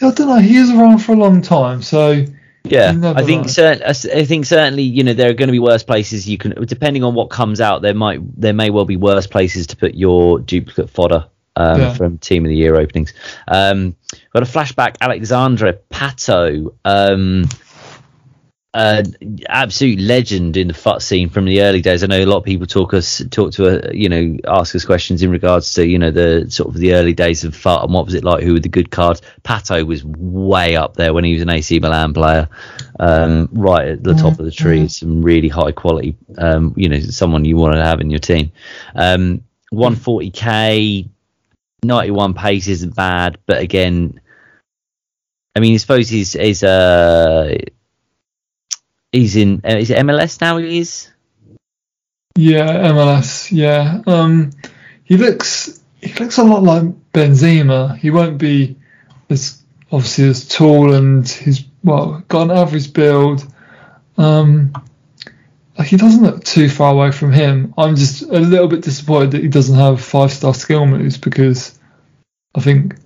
S2: I don't know. He is around for a long time, so
S1: Yeah, I think
S2: know.
S1: I think certainly you know there are going to be worse places you can depending on what comes out there might there may well be worse places to put your duplicate fodder um,
S2: Yeah.
S1: from team of the year openings. Um, got a flashback Alexandre Pato, um, uh, absolute legend in the FUT scene from the early days. I know a lot of people talk us talk to uh, you know ask us questions in regards to you know the sort of the early days of FUT and what was it like, who were the good cards. Pato was way up there when he was an AC Milan player, um, right at the top of the tree. Some really high quality, um, you know, someone you want to have in your team. Um, 140k, 91 pace isn't bad, but again, I mean, I suppose he's he's uh he's in uh, is it MLS now? He is.
S2: Yeah, MLS. Yeah, um, he looks he looks a lot like Benzema. He won't be as obviously as tall and he's well got an average build. Um, like he doesn't look too far away from him. I'm just a little bit disappointed that he doesn't have five star skill moves because I think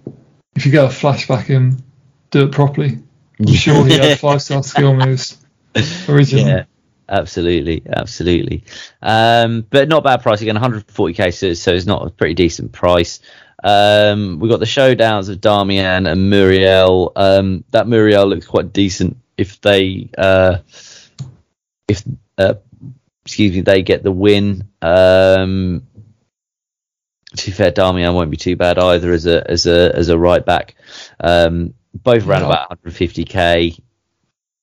S2: if you get a flashback in, do it properly. I'm sure he had five star skill moves originally.
S1: Yeah, absolutely, absolutely. Um, but not bad price again, 140k, so, so it's not a pretty decent price. Um, we got the showdowns of Damian and Muriel. Um, that Muriel looks quite decent if they, uh, if uh, excuse me, they get the win. Um, to be fair, Damian won't be too bad either as a as a as a right back. Um, both around
S2: Yeah.
S1: about 150k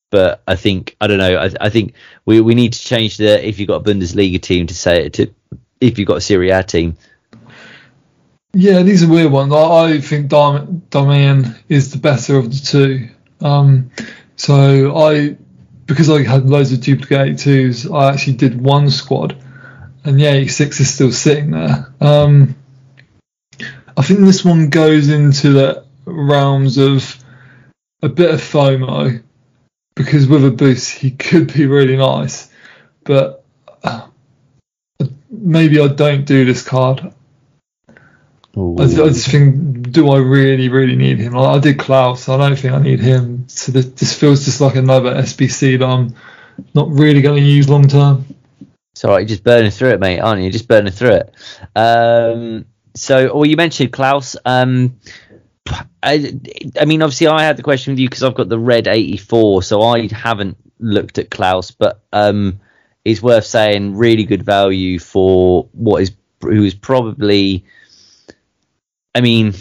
S1: but I think I don't know. I, I think we, we need to change the if you've got a Bundesliga team to say it to if you've got a Serie A team.
S2: Yeah, these are weird ones. I, I think Dam- Damian is the better of the two. Um, so I, because I had loads of duplicate twos, I actually did one squad, and the 86 is still sitting there. Um, I think this one goes into the realms of a bit of FOMO, because with a boost he could be really nice, but uh, maybe I don't do this card. I, I just think, do I really, really need him? I, I did Clauss. I don't think I need him. So this, this feels just like another SBC that I'm not really going to use long term.
S1: It's all right, you're just burning through it, mate, aren't you? Just burning through it. Um, so, well, you mentioned Clauss. Um, I, I mean, obviously, I had the question with you because I've got the red 84, so I haven't looked at Clauss, but um, it's worth saying really good value for what is who is probably. I mean,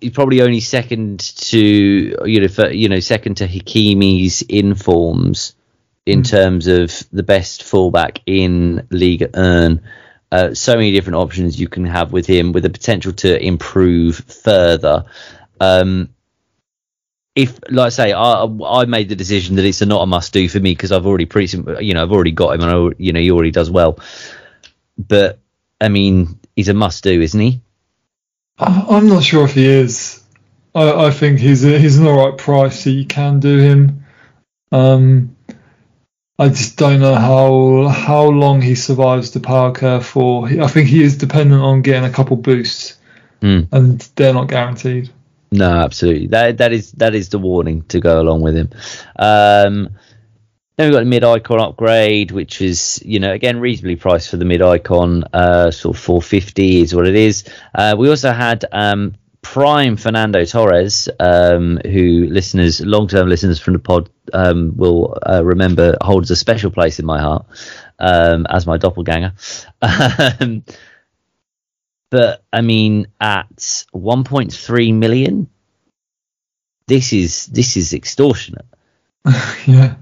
S1: he's probably only second to you know for, you know second to Hakimi's informs in terms of the best fullback in Ligue 1. Uh, so many different options you can have with him, with the potential to improve further. Um, if, like I say, I, I made the decision that it's a not a must do for me because I've already pretty, you know, I've already got him and I, you know, he already does well. But I mean, he's a must do, isn't he?
S2: I, I'm not sure if he is. I, I think he's a, he's an alright price, so you can do him. Um, I just don't know how how long he survives the power curve for. I think he is dependent on getting a couple boosts,
S1: Hmm.
S2: and they're not guaranteed.
S1: No, absolutely. That that is that is the warning to go along with him. Um, then we've got the mid icon upgrade, which is you know again reasonably priced for the mid icon, uh, sort of 450 is what it is. Uh, we also had um, prime Fernando Torres, um, who listeners, long term listeners from the pod um, will uh, remember holds a special place in my heart um, as my doppelganger. Um, but I mean, at 1.3 million, this is this is extortionate.
S2: yeah.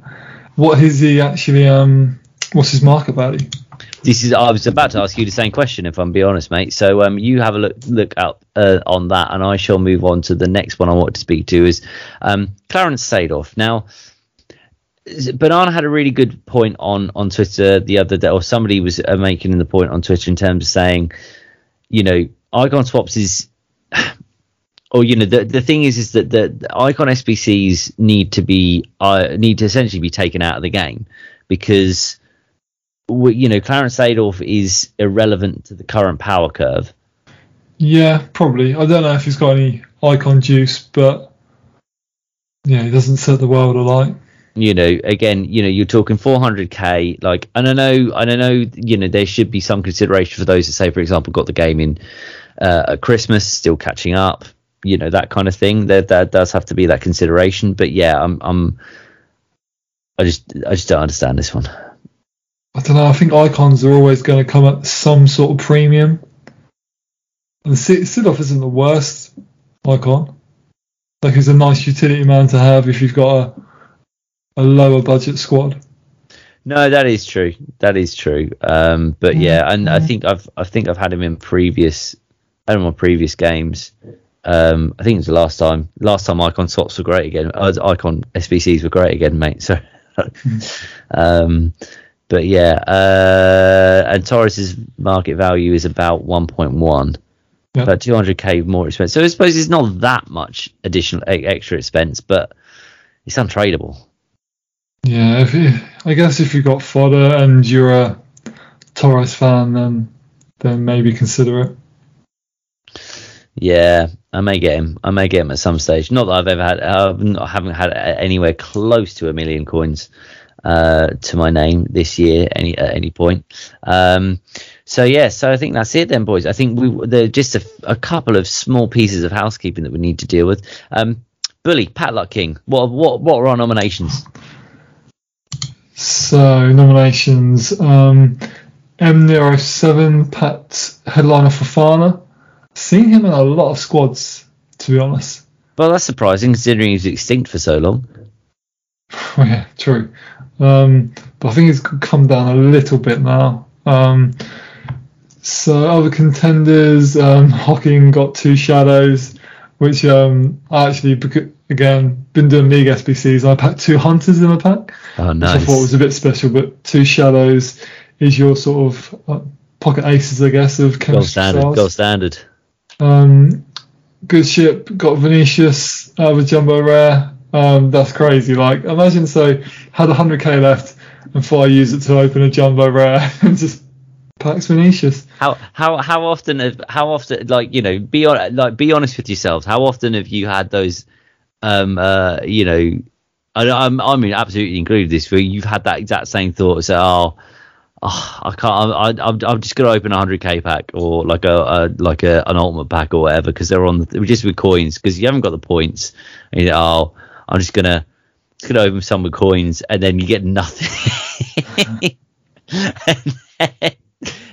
S2: What is he actually? Um, what's his market value?
S1: This is. I was about to ask you the same question, if I'm being honest, mate. So um, you have a look look up uh, on that, and I shall move on to the next one I want to speak to is um, Clarence Seedorf. Now, Banana had a really good point on on Twitter the other day, or somebody was uh, making the point on Twitter in terms of saying, you know, icon swaps is. Or you know the the thing is is that the, the icon SBCs need to be uh, need to essentially be taken out of the game because you know, Clarence Seedorf is irrelevant to the current power curve.
S2: Yeah, probably. I don't know if he's got any icon juice, but Yeah, he doesn't set the world alight.
S1: You know, again, you know, you're talking 400k. Like, and I know, and I know, you know, there should be some consideration for those that say, for example, got the game in uh, at Christmas, still catching up. You know, that kind of thing. There, there does have to be that consideration. But yeah, I'm, I'm, I just, I just don't understand this one.
S2: I don't know. I think icons are always going to come at some sort of premium. And Seedorf isn't the worst icon. Like he's a nice utility man to have if you've got a, a lower budget squad.
S1: No, that is true. That is true. Um, but yeah, and I think I've I think I've had him in previous, I don't know, previous games. Um, I think it was the last time. Last time icon swaps were great again. Uh, icon SBCs were great again, mate. So, um, but yeah, uh, and Torres's market value is about 1.1 yeah. about 200k more expensive. So I suppose it's not that much additional extra expense, but it's untradeable.
S2: Yeah, if you, I guess if you've got fodder and you're a Torres fan, then then maybe consider it.
S1: Yeah, I may get him. I may get him at some stage. Not that I've ever had. I haven't had anywhere close to a million coins uh, to my name this year any at any point. Um, so yeah, so I think that's it then, boys. I think we there are just a, a, couple of small pieces of housekeeping that we need to deal with. Um, Bully, Padlock King. What what what were our nominations?
S2: So nominations: um, M07, Pat headliner Fofana. Seen him in a lot of squads, to be honest.
S1: Well, that's surprising considering he's extinct for so long.
S2: Oh, yeah, true. Um, but I think it's come down a little bit now. Um, so other contenders, um, Hocking got two shadows, which um, I actually again been doing league SBCs. I packed two hunters in my pack,
S1: oh, nice.
S2: which I thought was a bit special. But two shadows is your sort of uh, pocket aces, I guess, of
S1: gold standard. Stars. Gold standard.
S2: Um, good ship got Vinicius, out of jumbo rare. Um, that's crazy. Like imagine so had 100k left and thought I use it to open a jumbo rare and just Pax Vinicius.
S1: How how how often have how often like you know be on like be honest with yourselves. How often have you had those um uh you know I I'm I mean absolutely included this where you've had that exact same thought. So oh. Oh, I can't. I, I'm, I'm just gonna open a hundred k pack or like a, a like a, an ultimate pack or whatever because they're on the, just with coins because you haven't got the points. And you know, oh, I'm just gonna just gonna open some with coins and then you get nothing. and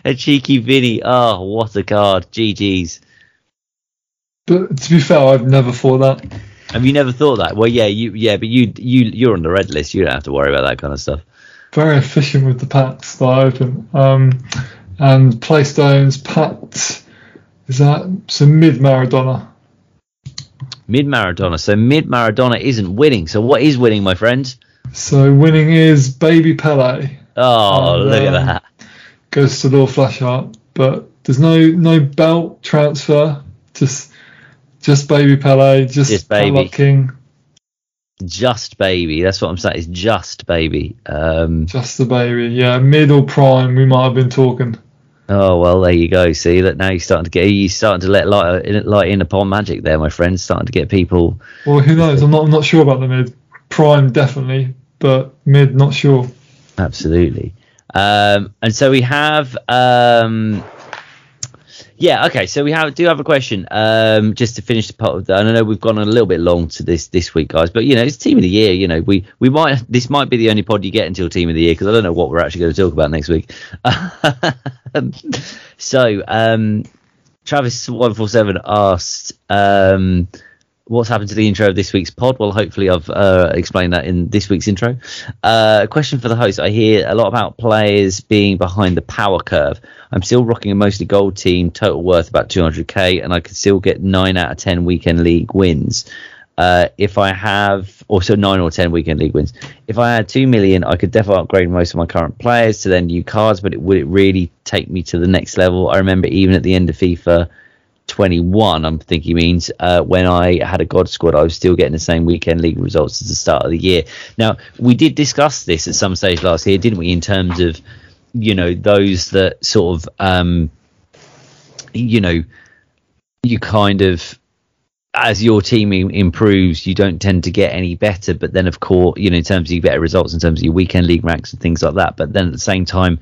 S1: a cheeky Vinny. Oh, what a card. GG's.
S2: But to be fair, I've never thought that.
S1: Have you never thought that? Well, yeah, you, yeah, but you, you, you're on the red list. You don't have to worry about that kind of stuff.
S2: Very efficient with the packs that I open. Um, and Playstones packed. Is that some mid Maradona?
S1: Mid Maradona. So mid Maradona isn't winning. So what is winning, my friends?
S2: So winning is Baby Pele.
S1: Oh, and, look um, at that
S2: goes to Lord Flashheart, but there's no no belt transfer. Just just baby Pele, just, just baby King.
S1: Just baby. That's what I'm saying. It's just baby. Um,
S2: just the baby. Yeah, middle prime. We might have been talking.
S1: Oh well, there you go. See that now you're starting to get you're starting to let light, light in upon magic there, my friend. Starting to get people.
S2: Well, who knows? I'm not. I'm not sure about the mid. Prime definitely, but mid not sure.
S1: Absolutely. Um, and so we have, um, yeah, okay. So we have do have a question. Um, just to finish the part of that, I know we've gone a little bit long to this this week, guys, but you know it's team of the year. You know we we might this might be the only pod you get until team of the year because I don't know what we're actually going to talk about next week. so um, Travis one four seven asked. Um, what's happened to the intro of this week's pod? Well, hopefully I've uh, explained that in this week's intro. Uh, question for the host: I hear a lot about players being behind the power curve. I'm still rocking a mostly gold team, total worth about 200k, and I could still get nine out of ten weekend league wins. Uh, if I have also nine or ten weekend league wins, if I had two million, I could definitely upgrade most of my current players to their new cards. But it, would it really take me to the next level? I remember even at the end of FIFA 21, I'm thinking means, uh, when I had a God squad, I was still getting the same weekend league results as the start of the year. Now, we did discuss this at some stage last year, didn't we, in terms of, you know, those that sort of, um, you know, you kind of as your team improves, you don't tend to get any better. But then, of course, you know, in terms of your better results, in terms of your weekend league ranks and things like that. But then at the same time,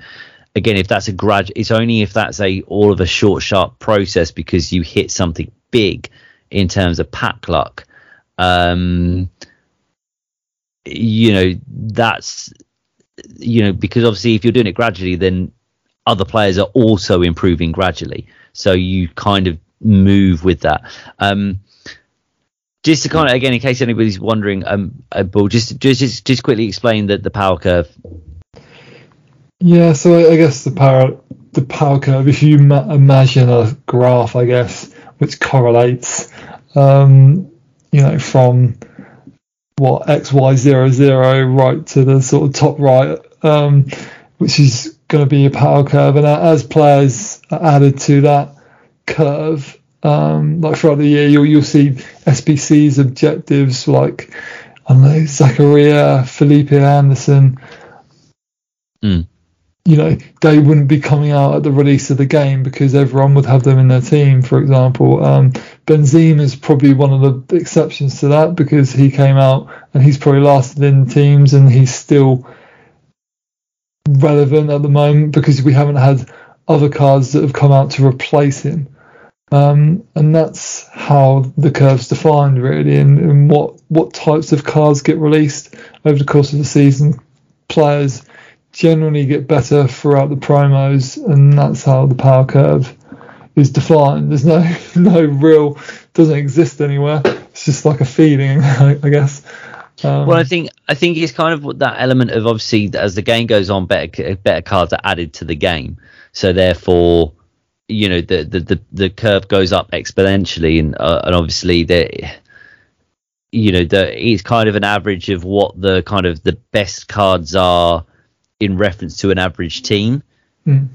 S1: again, if that's a grad, it's only if that's a all of a short, sharp process because you hit something big in terms of pack luck. Um, you know, that's you know because obviously if you're doing it gradually, then other players are also improving gradually. So you kind of move with that. Um, just to kind of again, in case anybody's wondering, um, uh, Paul, just just just quickly explain that the power curve.
S2: Yeah, so I guess the power the power curve. If you ma- imagine a graph, I guess, which correlates, um, you know, from what x y zero zero right to the sort of top right, um, which is going to be a power curve, and as players are added to that curve, um, like throughout the year, you'll you'll see SBC's objectives like I don't know Zakaria, Felipe Anderson.
S1: Mm.
S2: You know, they wouldn't be coming out at the release of the game because everyone would have them in their team. For example, um, Benzema is probably one of the exceptions to that because he came out and he's probably lasted in teams and he's still relevant at the moment because we haven't had other cards that have come out to replace him. Um, and that's how the curve's defined, really, and, and, what what types of cards get released over the course of the season. Players generally get better throughout the promos, and that's how the power curve is defined. There's no no real doesn't exist anywhere. It's just like a feeling, I, I guess.
S1: Um, well, I think I think it's kind of that element of obviously as the game goes on, better better cards are added to the game, so therefore you know the the the, the curve goes up exponentially, and uh, and obviously the you know the it's kind of an average of what the kind of the best cards are in reference to an average team.
S2: Mm.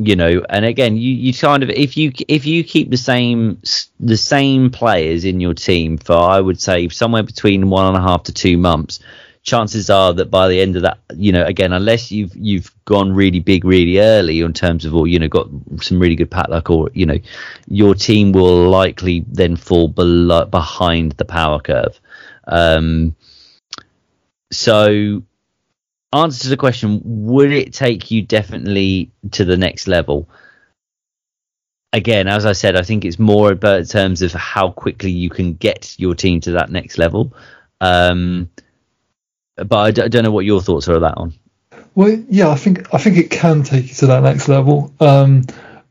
S1: You know, and again, you, you kind of if you if you keep the same the same players in your team for I would say somewhere between one and a half to two months, chances are that by the end of that, you know, again, unless you've you've gone really big really early in terms of, or you know, got some really good pat luck, or you know, your team will likely then fall below behind the power curve. Um, so, answer to the question: Would it take you definitely to the next level? Again, as I said, I think it's more about terms of how quickly you can get your team to that next level. Um, but I d- I don't know what your thoughts are on that one.
S2: Well, yeah, I think I think it can take you to that next level, um,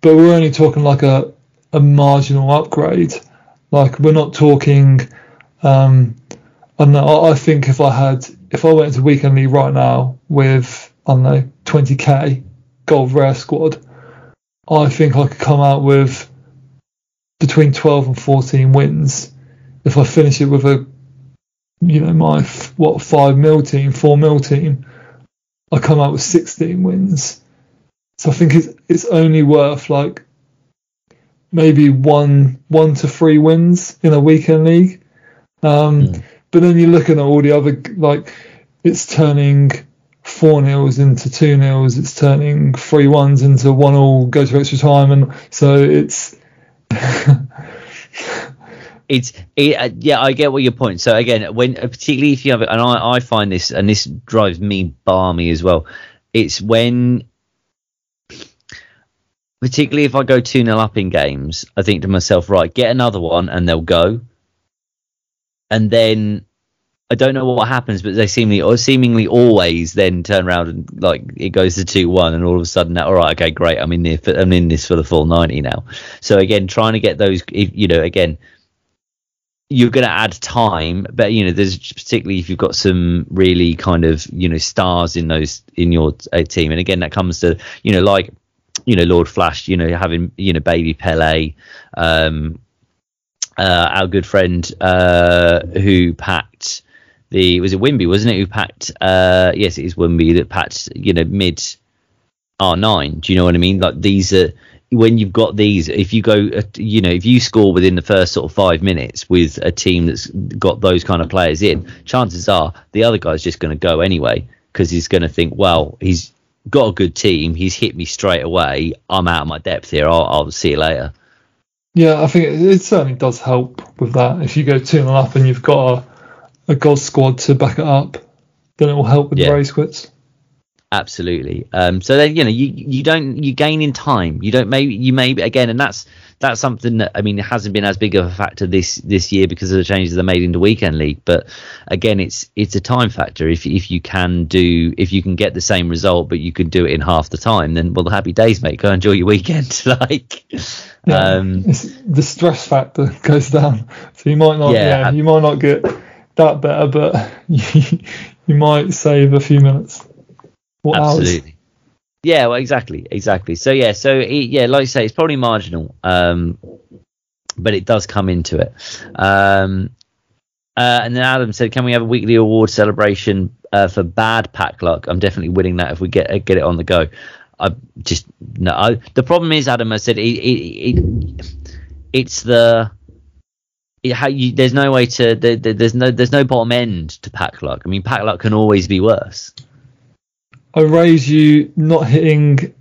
S2: but we're only talking like a a marginal upgrade. Like we're not talking. Um, I. I think if I had, if I went into weekend league right now with I don't know 20k gold rare squad, I think I could come out with between 12 and 14 wins if I finish it with a you know, my what five mil team, four mil team, I come out with 16 wins. So I think it's it's only worth like maybe one one to three wins in a weekend league. Um, mm. But then you're looking at all the other like it's turning four nils into two nils, it's turning three ones into one all, go to extra time, and so it's
S1: it's it, uh, yeah i get what your point. So again when uh, particularly if you have it and I, I find this and this drives me balmy as well it's when particularly if i go 2 nil up in games i think to myself right get another one and they'll go and then I don't know what happens, but they seemingly or seemingly always then turn around and like it goes to two one, and all of a sudden, now, all right, okay, great, I'm in there, I'm in this for the full ninety now. So again, trying to get those, you know, again, you're going to add time, but you know, there's particularly if you've got some really kind of you know stars in those in your uh, team, and again, that comes to you know like you know Lord Flash, you know having you know Baby Pele, um, uh, our good friend uh, who packed the was it Wimby, wasn't it? Who packed? Uh, yes, it is Wimby that packed you know mid R9. Do you know what I mean? Like these are when you've got these, if you go, uh, you know, if you score within the first sort of five minutes with a team that's got those kind of players in, chances are the other guy's just going to go anyway because he's going to think, well, he's got a good team, he's hit me straight away, I'm out of my depth here, I'll, I'll see you later.
S2: Yeah, I think it, it certainly does help with that. If you go 2 0 up and you've got a, a God squad to back it up, then it will help with
S1: Yeah.
S2: the race quits.
S1: Absolutely. Um, so then you know you you don't you gain in time. You don't maybe you maybe again, and that's that's something that I mean it hasn't been as big of a factor this this year because of the changes they made in the weekend league. But again, it's it's a time factor. If if you can do if you can get the same result, but you can do it in half the time, then well, the happy days, mate. Go enjoy your weekend. like,
S2: Yeah,
S1: um,
S2: it's, the stress factor goes down, so you might not.
S1: Yeah,
S2: Yeah, you might not get that better, but you, you might save a few minutes. Or hours.
S1: Yeah, well, exactly, exactly. So yeah, so it, yeah, like you say, it's probably marginal, um, but it does come into it. Um, uh, and then Adam said, "Can we have a weekly award celebration uh, for bad pack luck?" I'm definitely winning that if we get get it on the go. I just no. I, the problem is, Adam, I said it, it, it it's the how you. There's no way to. There- there's no there's no bottom end to pack luck. I mean, pack luck can always be worse.
S2: I raise you not hitting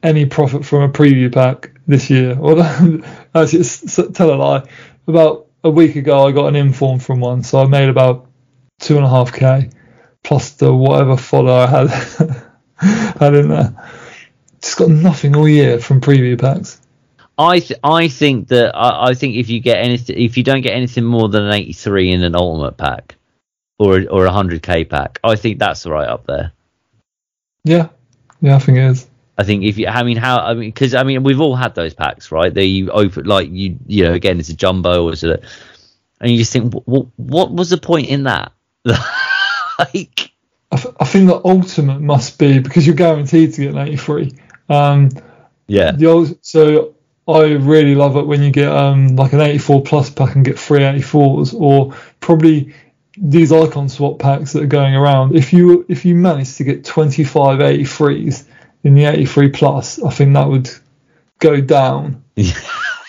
S2: any profit from a preview pack this year. Or actually, s- tell a lie. About a week ago, I got an inform from one, so I made about two and a half k plus the whatever follow I had had in there. Just got nothing all year from preview packs.
S1: I th- I think that I, I think if you get anything if you don't get anything more than an 83 in an ultimate pack or a- or a 100k pack, I think that's right up there.
S2: Yeah, yeah, I think it is.
S1: I think if you I mean how I mean because I mean we've all had those packs right? They you open like you you know again it's a jumbo or so and you just think what what was the point in that? like
S2: I, th- I think the ultimate must be because you're guaranteed to get an 83. Um,
S1: yeah
S2: The old, so I really love it when you get um like an 84 plus pack and get three 84s, or probably these icon swap packs that are going around. If you if you manage to get 25 83s in the 83 plus, I think that would go down.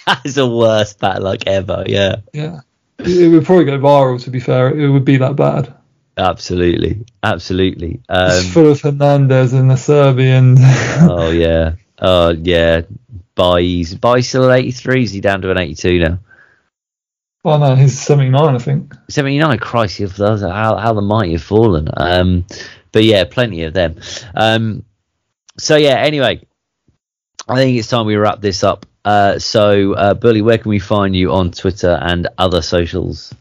S1: that's the worst pack luck ever. Yeah,
S2: Yeah, it, would probably go viral. To be fair, it would be that bad.
S1: absolutely, absolutely.
S2: It's
S1: Um,
S2: full of Hernandez and the Serbian.
S1: oh yeah, oh yeah. Buys buy still at 83. Is he down to an 82 now?
S2: Oh no, he's 79, I think.
S1: 79 Christ those how, how the mighty have fallen. Um but yeah plenty of them. Um so yeah anyway I think it's time we wrap this up. Uh so uh Bully where can we find you on Twitter and other socials?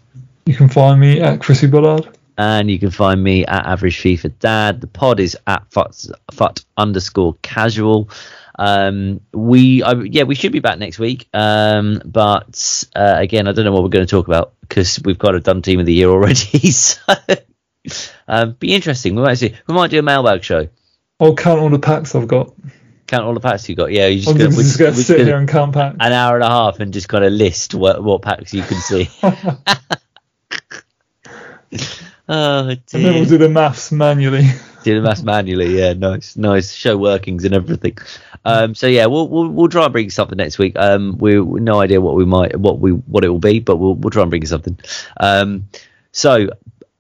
S2: You can find me at Chrissy Bullard.
S1: and you can find me at average FIFA dad. The pod is at fut, fut underscore casual um we I, yeah we should be back next week um but uh, again i don't know what we're going to talk about because we've got a done team of the year already so um be interesting we might see we might do a mailbag show
S2: I'll count all the packs I've got.
S1: count all the packs you've got yeah you just
S2: I'm
S1: gonna,
S2: just,
S1: we're
S2: just going to sit
S1: gonna-
S2: here and count packs.
S1: an hour and a half and just kind of list what what packs you can see oh dear.
S2: And then we'll do the maths manually.
S1: Do the maths manually, yeah, nice, nice. Show workings and everything. Um, so yeah, we'll, we'll we'll try and bring something next week. Um, we no idea what we might what we what it will be, but we'll we'll try and bring something. Um, so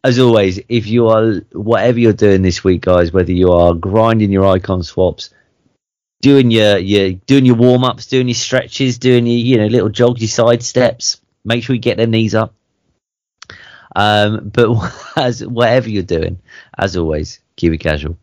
S1: as always, if you are whatever you're doing this week, guys, whether you are grinding your icon swaps, doing your your doing your warm ups, doing your stretches, doing your you know little jogs, your side steps, make sure you get them knees up. Um, but as whatever you're doing, as always, keep it casual.